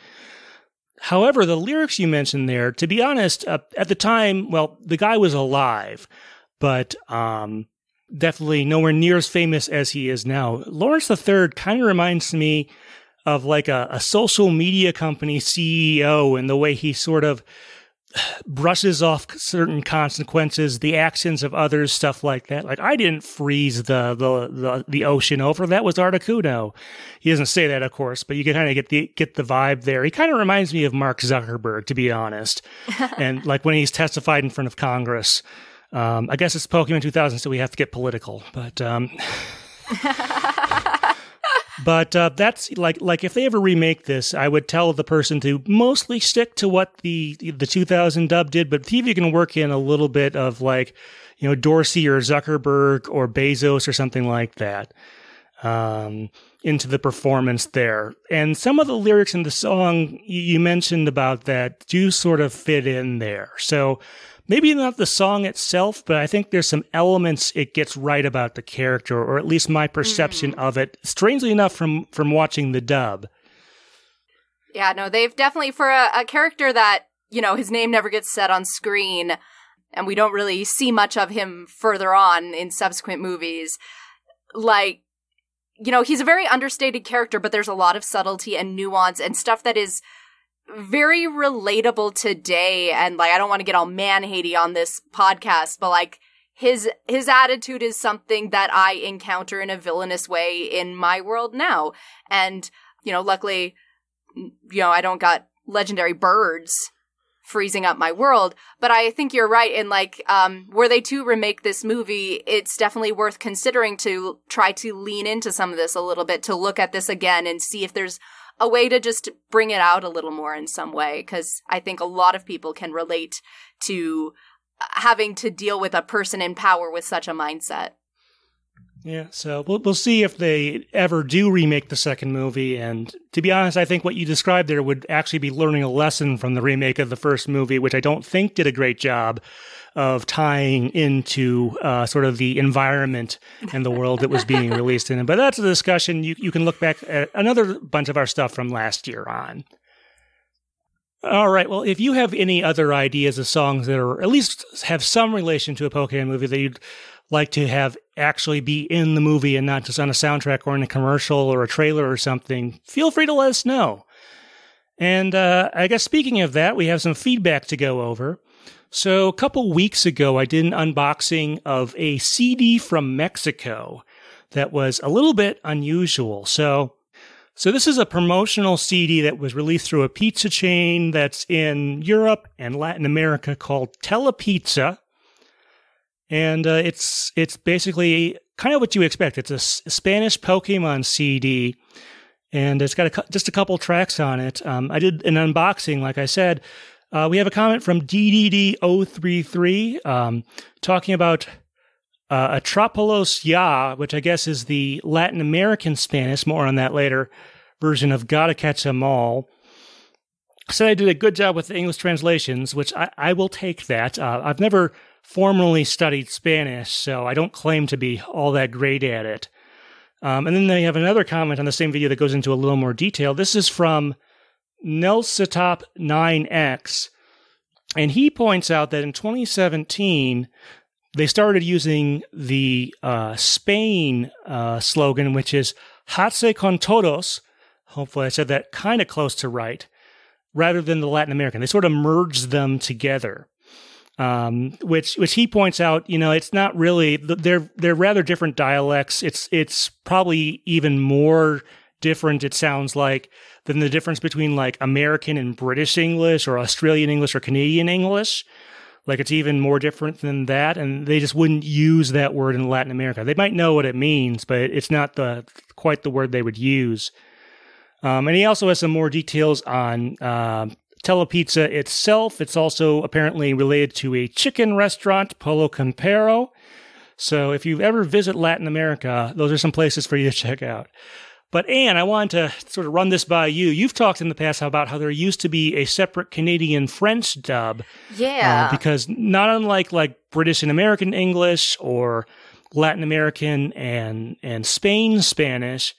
Speaker 1: However, the lyrics you mentioned there, to be honest, uh, at the time, well, the guy was alive, but um, definitely nowhere near as famous as he is now. Lawrence III kind of reminds me of like a, a, social media company CEO and the way he sort of brushes off certain consequences, the actions of others, stuff like that. Like I didn't freeze the the the, the ocean over. That was Articuno. He doesn't say that, of course, but you can kind of get the get the vibe there. He kind of reminds me of Mark Zuckerberg, to be honest. and like when he's testified in front of Congress. Um, I guess it's Pokemon 2000, so we have to get political. But um, but uh, that's like like if they ever remake this, I would tell the person to mostly stick to what the the 2000 dub did, but see if you can work in a little bit of like you know Dorsey or Zuckerberg or Bezos or something like that. Um, into the performance there. And some of the lyrics in the song you mentioned about that do sort of fit in there. So maybe not the song itself, but I think there's some elements it gets right about the character, or at least my perception mm. of it. Strangely enough, from from watching the dub.
Speaker 2: Yeah, no, they've definitely for a, a character that you know his name never gets said on screen, and we don't really see much of him further on in subsequent movies. Like, you know, he's a very understated character, but there's a lot of subtlety and nuance and stuff that is very relatable today and like I don't want to get all man hatey on this podcast, but like his his attitude is something that I encounter in a villainous way in my world now. And, you know, luckily you know, I don't got legendary birds freezing up my world, but I think you're right in like um were they to remake this movie, it's definitely worth considering to try to lean into some of this a little bit to look at this again and see if there's a way to just bring it out a little more in some way because I think a lot of people can relate to uh, having to deal with a person in power with such a mindset.
Speaker 1: Yeah, so we'll we'll see if they ever do remake the second movie. And to be honest, I think what you described there would actually be learning a lesson from the remake of the first movie, which I don't think did a great job of tying into uh, sort of the environment and the world that was being released in. But that's a discussion you you can look back at another bunch of our stuff from last year on. All right. Well, if you have any other ideas of songs that are at least have some relation to a Pokemon movie that you'd like to have actually be in the movie and not just on a soundtrack or in a commercial or a trailer or something, feel free to let us know. And uh, I guess speaking of that, we have some feedback to go over. So a couple weeks ago, I did an unboxing of a CD from Mexico that was a little bit unusual. So, so this is a promotional CD that was released through a pizza chain that's in Europe and Latin America called Telepizza. And uh, it's it's basically kind of what you expect. It's a S- Spanish Pokemon CD, and it's got a, just a couple tracks on it. Um, I did an unboxing, like I said, uh, we have a comment from DDD033 um, talking about uh, Atrápalos Ya, which I guess is the Latin American Spanish, more on that later, version of Gotta Catch 'em All. said I did a good job with the English translations, which I, I will take that. Uh, I've never formally studied Spanish, so I don't claim to be all that great at it. Um, and then they have another comment on the same video that goes into a little more detail. This is from Nelsatop9x, and he points out that in 2017, they started using the uh, Spain uh, slogan, which is Hazte con todos. Hopefully, I said that kind of close to right, rather than the Latin American. They sort of merged them together. Um, which which he points out, you know, it's not really they're they're rather different dialects. It's it's probably even more different. It sounds like than the difference between like American and British English or Australian English or Canadian English. Like it's even more different than that, and they just wouldn't use that word in Latin America. They might know what it means, but it's not the quite the word they would use. Um, and he also has some more details on uh, Telepizza itself. It's also apparently related to a chicken restaurant, Pollo Campero. So if you ever visit Latin America, those are some places for you to check out. But Anne, I wanted to sort of run this by you. You've talked in the past about how there used to be a separate Canadian French dub.
Speaker 2: Yeah.
Speaker 1: Uh, because not unlike like British and American English or Latin American and and Spain Spanish,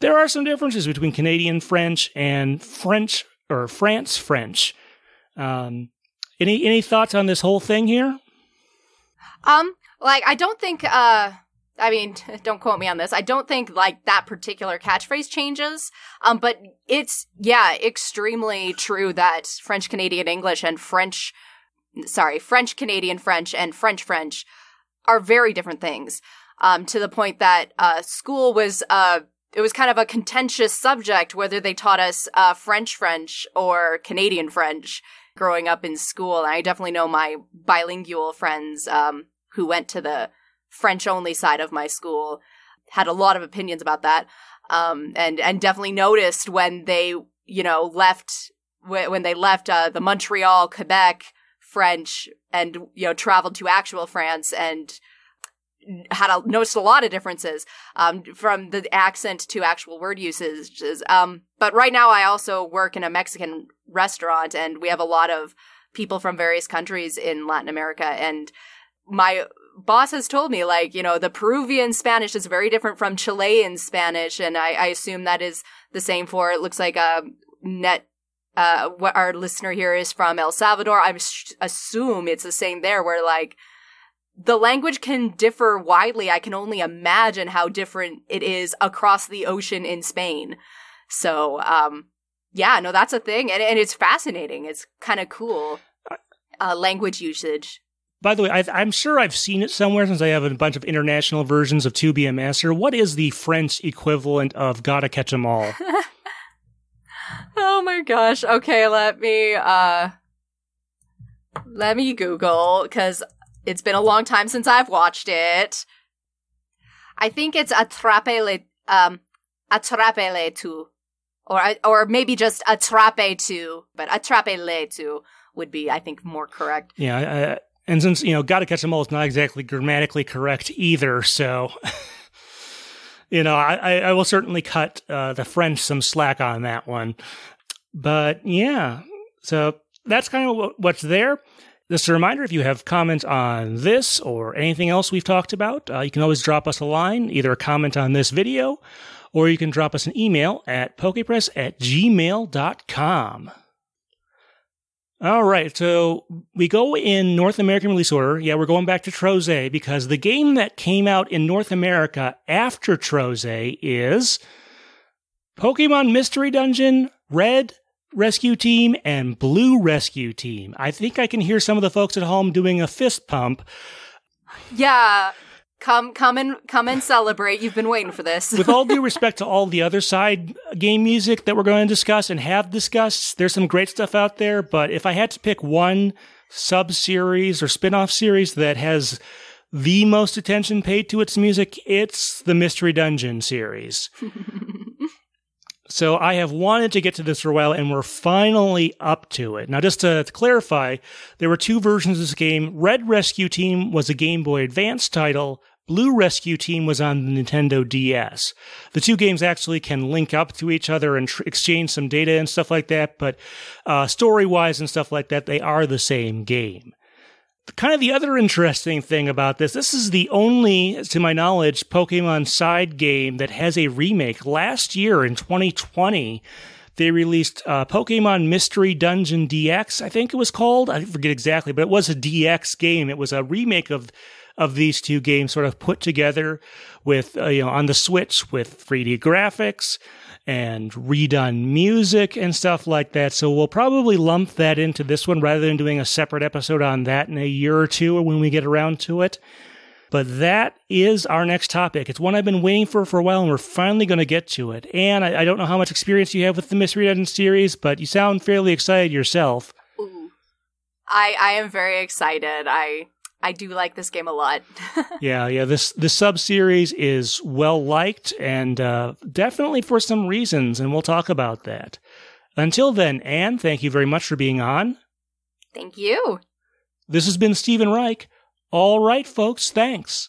Speaker 1: there are some differences between Canadian French and French or France French. Um, any any thoughts on this whole thing here?
Speaker 2: Um, like I don't think uh I mean, don't quote me on this. I don't think like that particular catchphrase changes. Um, but it's, yeah, extremely true that French Canadian English and French, sorry, French Canadian French and French French are very different things. Um, to the point that, uh, school was, uh, it was kind of a contentious subject whether they taught us, uh, French French or Canadian French growing up in school. And I definitely know my bilingual friends, um, who went to the, French only side of my school had a lot of opinions about that. Um, and, and definitely noticed when they, you know, left, when they left, uh, the Montreal, Quebec French and, you know, traveled to actual France and had a, noticed a lot of differences, um, from the accent to actual word usages. Um, but right now I also work in a Mexican restaurant and we have a lot of people from various countries in Latin America and my boss has told me like you know the peruvian spanish is very different from chilean spanish and i, I assume that is the same for it looks like a net uh, what our listener here is from el salvador. I assume it's the same there where like the language can differ widely. I can only imagine how different it is across the ocean in spain. So um yeah no that's a thing and, and it's fascinating. It's kind of cool uh, language usage
Speaker 1: by the way, I, am sure I've seen it somewhere since I have a bunch of international versions of To Be a Master. What is the French equivalent of Gotta Catch 'em All?
Speaker 2: oh my gosh. Okay, let me uh let me Google because it's been a long time since I've watched it. I think it's Attrape le um Attrape le. Or or maybe just Attrape tu, but Attrape le tu would be, I think, more correct.
Speaker 1: Yeah, I, and since, you know, gotta catch them all is not exactly grammatically correct either, so, you know, I, I will certainly cut uh, the French some slack on that one. But yeah, so that's kind of what's there. Just a reminder if you have comments on this or anything else we've talked about, uh, you can always drop us a line, either a comment on this video, or you can drop us an email at pokepress at gmail.com. All right, so we go in North American release order. Yeah, we're going back to Trozei because the game that came out in North America after Trozei is Pokemon Mystery Dungeon, Red Rescue Team, and Blue Rescue Team. I think I can hear some of the folks at home doing a fist pump.
Speaker 2: Yeah, Come, come and come and celebrate. You've been waiting for this.
Speaker 1: With all due respect to all the other side game music that we're going to discuss and have discussed, there's some great stuff out there. But if I had to pick one sub series or spin off series that has the most attention paid to its music, it's the Mystery Dungeon series. So I have wanted to get to this for a while and we're finally up to it. Now, just to, clarify, there were two versions of this game. Red Rescue Team was a Game Boy Advance title. Blue Rescue Team was on the Nintendo DS. The two games actually can link up to each other and tr- exchange some data and stuff like that, but uh, story wise and stuff like that, they are the same game. Kind of the other interesting thing about this, this is the only, to my knowledge, Pokemon side game that has a remake. Last year in 2020, they released uh, Pokemon Mystery Dungeon DX, I think it was called. I forget exactly, but it was a DX game. It was a remake of of these two games, sort of put together with uh, you know on the Switch with 3D graphics and redone music and stuff like that. So we'll probably lump that into this one rather than doing a separate episode on that in a year or two or when we get around to it. But that is our next topic. It's one I've been waiting for for a while, and we're finally going to get to it. And I, I, don't know how much experience you have with the Dungeon series, but you sound fairly excited yourself.
Speaker 2: Ooh. I I am very excited. I I do like this game a lot.
Speaker 1: yeah, yeah. This the sub series is well liked and uh, definitely for some reasons, and we'll talk about that. Until then, Anne, thank you very much for being on.
Speaker 2: Thank you.
Speaker 1: This has been Stephen Reich. All right, folks, thanks.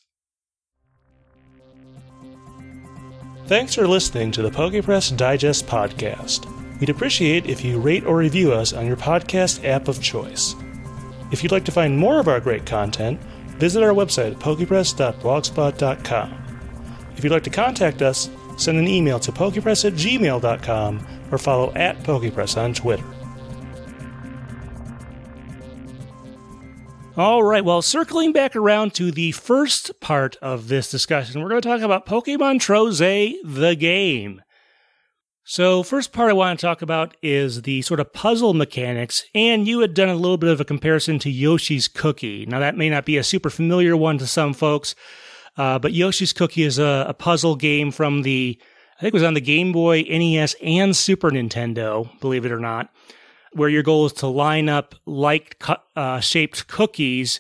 Speaker 1: Thanks for listening to the PokePress Digest podcast. We'd appreciate if you rate or review us on your podcast app of choice. If you'd like to find more of our great content, visit our website at pokepress.blogspot.com. If you'd like to contact us, send an email to pokepress at gmail.com or follow at pokepress on Twitter. All right, well, circling back around to the first part of this discussion, we're going to talk about Pokemon Trozei, the game. So, first part I want to talk about is the sort of puzzle mechanics, and you had done a little bit of a comparison to Yoshi's Cookie. Now, that may not be a super familiar one to some folks, uh, but Yoshi's Cookie is a, a puzzle game from the, I think it was on the Game Boy, NES, and Super Nintendo, believe it or not where your goal is to line up like uh, shaped cookies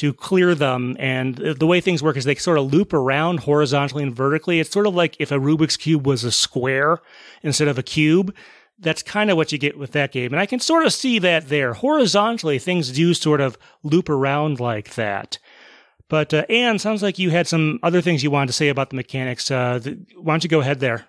Speaker 1: to clear them. And the way things work is they sort of loop around horizontally and vertically. It's sort of like if a Rubik's Cube was a square instead of a cube. That's kind of what you get with that game. And I can sort of see that there. Horizontally, things do sort of loop around like that. But uh, Anne, sounds like you had some other things you wanted to say about the mechanics. Uh, why don't you go ahead there?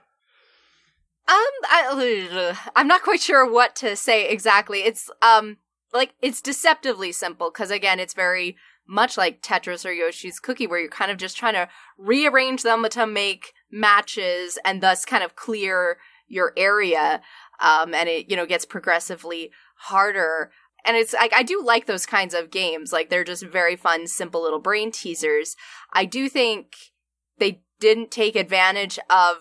Speaker 2: Um, I, I'm not quite sure what to say exactly. It's um like it's deceptively simple because again, it's very much like Tetris or Yoshi's Cookie, where you're kind of just trying to rearrange them to make matches and thus kind of clear your area. Um, and it you know gets progressively harder. And it's I, I do like those kinds of games. Like they're just very fun, simple little brain teasers. I do think they didn't take advantage of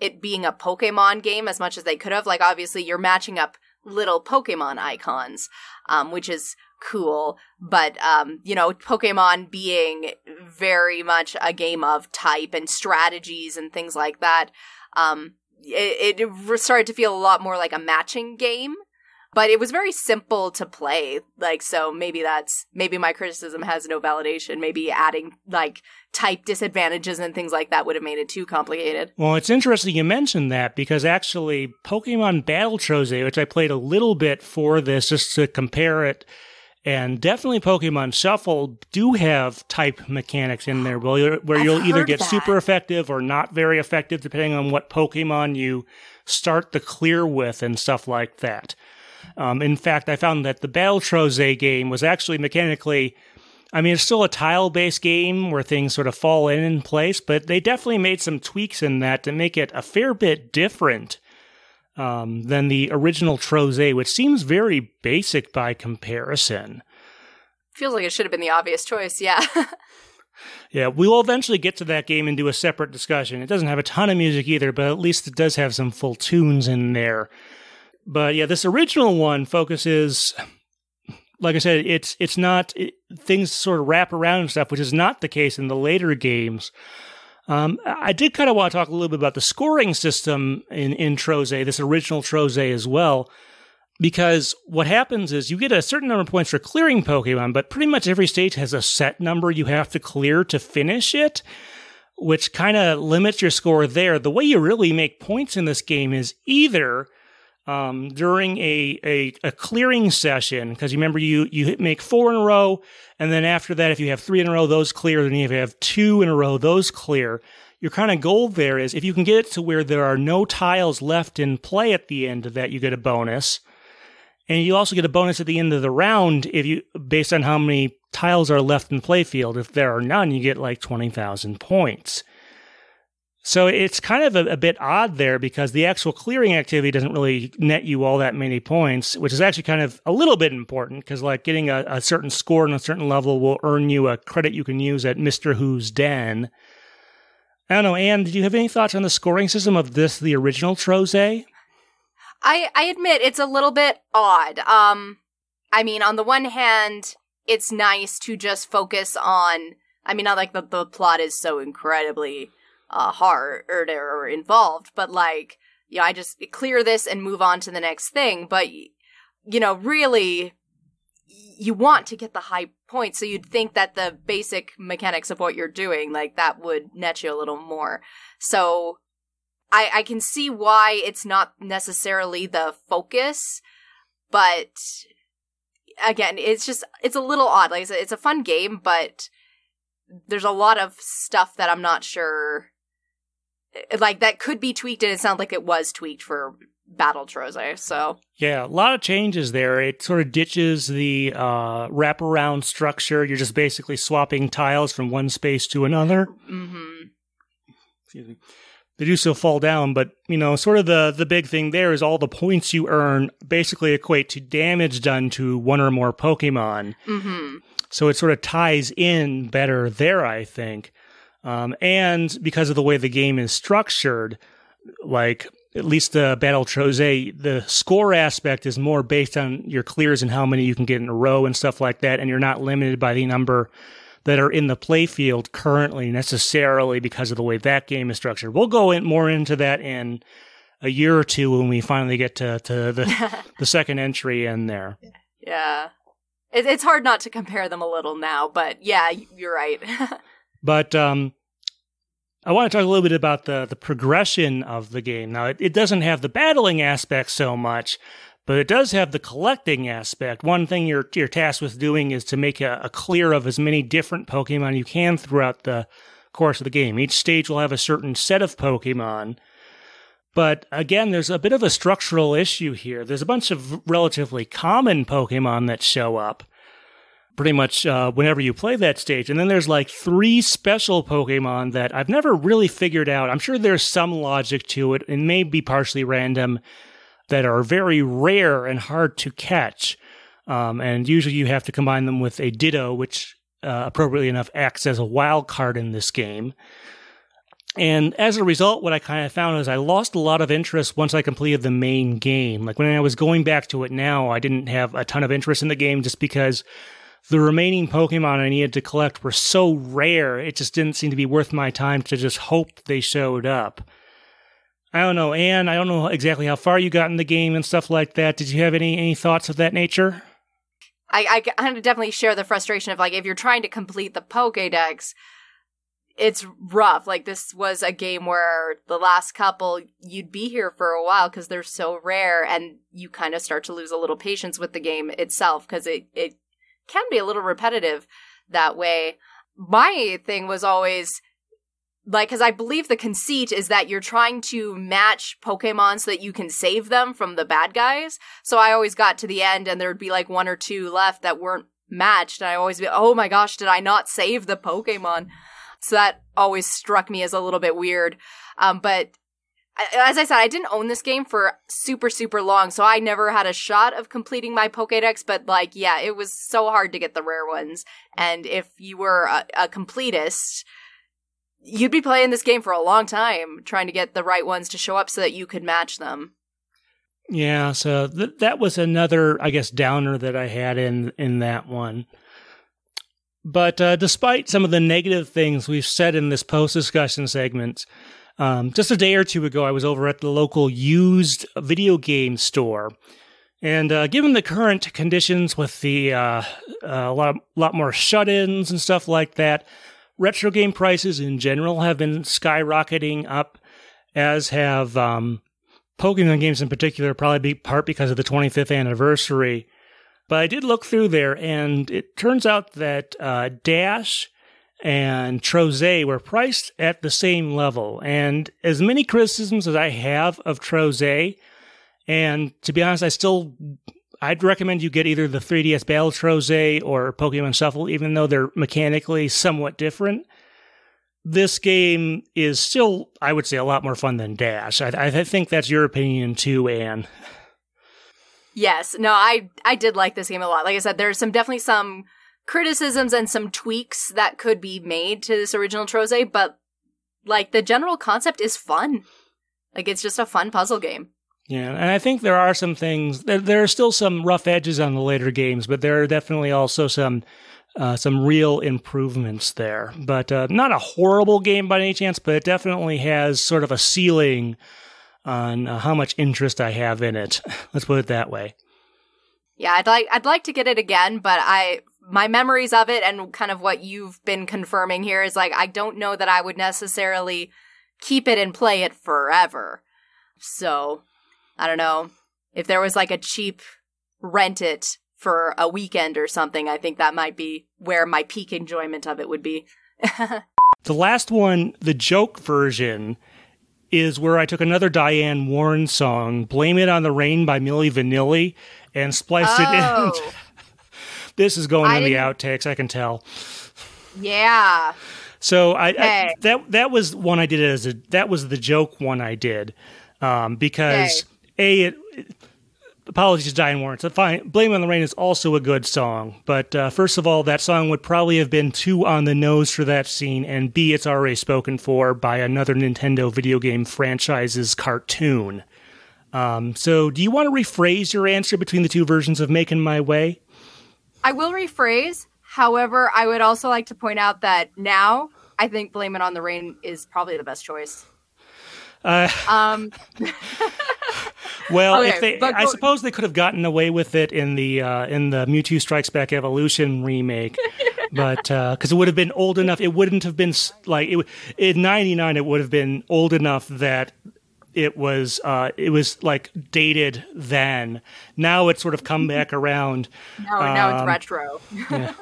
Speaker 2: it being a Pokemon game as much as they could have. Like, obviously, you're matching up little Pokemon icons, um, which is cool. But, um, you know, Pokemon being very much a game of type and strategies and things like that, um, it, it started to feel a lot more like a matching game but it was very simple to play like so maybe that's maybe my criticism has no validation maybe adding like type disadvantages and things like that would have made it too complicated
Speaker 1: well it's interesting you mentioned that because actually pokemon battle trozei which i played a little bit for this just to compare it and definitely Pokemon Shuffle do have type mechanics in there where, where you'll either get that. super effective or not very effective depending on what Pokemon you start the clear with and stuff like that. Um, in fact, I found that the Battle Trozei game was actually mechanically, I mean, it's still a tile based game where things sort of fall in in place, but they definitely made some tweaks in that to make it a fair bit different um, than the original Trozei, which seems very basic by comparison.
Speaker 2: Feels like it should have been the obvious choice, yeah.
Speaker 1: Yeah, we'll eventually get to that game and do a separate discussion. It doesn't have a ton of music either, but at least it does have some full tunes in there. But yeah, this original one focuses, like I said, it's it's not it, things sort of wrap around and stuff, which is not the case in the later games. Um, I did kind of want to talk a little bit about the scoring system in in Trozei, this original Trozei as well, because what happens is you get a certain number of points for clearing Pokemon, but pretty much every stage has a set number you have to clear to finish it which kind of limits your score there. The way you really make points in this game is either um, during a, a, a clearing session because you remember you you make four in a row, and then after that, if you have three in a row, those clear. Then if you have two in a row, those clear. Your kind of goal there is if you can get it to where there are no tiles left in play at the end of that, you get a bonus. And you also get a bonus at the end of the round if you based on how many tiles are left in the playfield. If there are none, you get like twenty thousand points. So it's kind of a, a, bit odd there because the actual clearing activity doesn't really net you all that many points, which is actually kind of a little bit important because like getting a, a certain score on a certain level will earn you a credit you can use at Mr. Who's Den. I don't know, Anne, did you have any thoughts on the scoring system of this, the original Trozei?
Speaker 2: I, I admit it's a little bit odd. Um, I mean, on the one hand, it's nice to just focus on, I mean, not like the, the plot is so incredibly uh, hard or, or involved, but like, you know, I just clear this and move on to the next thing. But, you know, really, you want to get the high points. So you'd think that the basic mechanics of what you're doing, like that would net you a little more. So I, I can see why it's not necessarily the focus, but again, it's just, it's a little odd. Like it's a fun game, but there's a lot of stuff that I'm not sure like that could be tweaked and it sounds like it was tweaked for battle Trozei. So
Speaker 1: yeah, a lot of changes there. It sort of ditches the uh, wraparound structure. You're just basically swapping tiles from one space to another.
Speaker 2: Mm-hmm.
Speaker 1: Excuse me. They do still fall down, but you know, sort of the the big thing there is all the points you earn basically equate to damage done to one or more Pokemon.
Speaker 2: Mm-hmm.
Speaker 1: So it sort of ties in better there, I think. Um, and because of the way the game is structured, like at least the Battle Trozei, the score aspect is more based on your clears and how many you can get in a row and stuff like that. And you're not limited by the number that are in the playfield currently necessarily because of the way that game is structured. We'll go in more into that in a year or two when we finally get to, to the, the second entry in there.
Speaker 2: Yeah. It, it's hard not to compare them a little now, but yeah, you're right.
Speaker 1: But um, I want to talk a little bit about the the progression of the game. Now, it, it doesn't have the battling aspect so much, but it does have the collecting aspect. One thing you're you're tasked with doing is to make a, a clear of as many different Pokemon you can throughout the course of the game. Each stage will have a certain set of Pokemon. But again, there's a bit of a structural issue here. There's a bunch of relatively common Pokemon that show up pretty much uh, whenever you play that stage. And then there's like three special Pokemon that I've never really figured out. I'm sure there's some logic to it and may be partially random that are very rare and hard to catch. Um, and usually you have to combine them with a Ditto, which uh, appropriately enough acts as a wild card in this game. And as a result, what I kind of found is I lost a lot of interest once I completed the main game. Like when I was going back to it now, I didn't have a ton of interest in the game just because the remaining Pokemon I needed to collect were so rare, it just didn't seem to be worth my time to just hope they showed up. I don't know, Anne, I don't know exactly how far you got in the game and stuff like that. Did you have any, any thoughts of that nature?
Speaker 2: I, I, I definitely share the frustration of like, if you're trying to complete the Pokedex, it's rough. Like this was a game where the last couple you'd be here for a while because they're so rare, and you kind of start to lose a little patience with the game itself because it it can be a little repetitive that way. My thing was always like because I believe the conceit is that you're trying to match Pokemon so that you can save them from the bad guys. So I always got to the end and there'd be like one or two left that weren't matched, and I always be, oh my gosh, did I not save the Pokemon? So that always struck me as a little bit weird. Um, but as I said, I didn't own this game for super, super long, so I never had a shot of completing my Pokedex, but like, yeah, it was so hard to get the rare ones. And if you were a, a completist, you'd be playing this game for a long time trying to get the right ones to show up so that you could match them.
Speaker 1: Yeah, so th- that was another, I guess, downer that I had in in that one. But uh, despite some of the negative things we've said in this post discussion segment, um, just a day or two ago, I was over at the local used video game store. And uh, given the current conditions with the uh, a lot, of, lot more shut-ins and stuff like that, retro game prices in general have been skyrocketing up, as have um, Pokemon games in particular, probably be part because of the 25th anniversary. But I did look through there, and it turns out that uh, Dash and Trozei were priced at the same level. And as many criticisms as I have of Trozei, and to be honest, I still I'd recommend you get either the 3DS Battle Trozei or Pokemon Shuffle, even though they're mechanically somewhat different. This game is still, I would say, a lot more fun than Dash. I, I think that's your opinion too, Anne.
Speaker 2: Yes, no, I I did like this game a lot. Like I said, there's some definitely some criticisms and some tweaks that could be made to this original Trozei, but like the general concept is fun. Like it's just a fun puzzle game.
Speaker 1: Yeah, and I think there are some things. There, there are still some rough edges on the later games, but there are definitely also some uh, some real improvements there. But uh, not a horrible game by any chance, but it definitely has sort of a ceiling on uh, how much interest I have in it. Let's put it that way.
Speaker 2: Yeah, I'd like I'd like to get it again, but I my memories of it and kind of what you've been confirming here is like I don't know that I would necessarily keep it and play it forever. So, I don't know. If there was like a cheap rent it for a weekend or something, I think that might be where my peak enjoyment of it would be.
Speaker 1: the last one, the joke version, is where I took another Diane Warren song, Blame It on the Rain by Milli Vanilli, and spliced oh. it in. This is going I in the outtakes, I can tell.
Speaker 2: Yeah.
Speaker 1: So I, okay. I, that that was one I did as a that was the joke one I did um, because okay. a it, apologies to Diane Warren. So fine, Blame on the Rain is also a good song, but uh, first of all, that song would probably have been too on the nose for that scene, and B, it's already spoken for by another Nintendo video game franchise's cartoon. Um, so, do you want to rephrase your answer between the two versions of "Making My Way"?
Speaker 2: I will rephrase. However, I would also like to point out that now I think "Blame It on the Rain" is probably the best choice.
Speaker 1: Uh, um. well, okay, if they, I suppose they could have gotten away with it in the uh, in the Mewtwo Strikes Back Evolution remake, but because uh, it would have been old enough, it wouldn't have been like it. In '99, it would have been old enough that it was uh, it was like dated then. Now it's sort of come back around.
Speaker 2: No, um, now it's um, retro. yeah.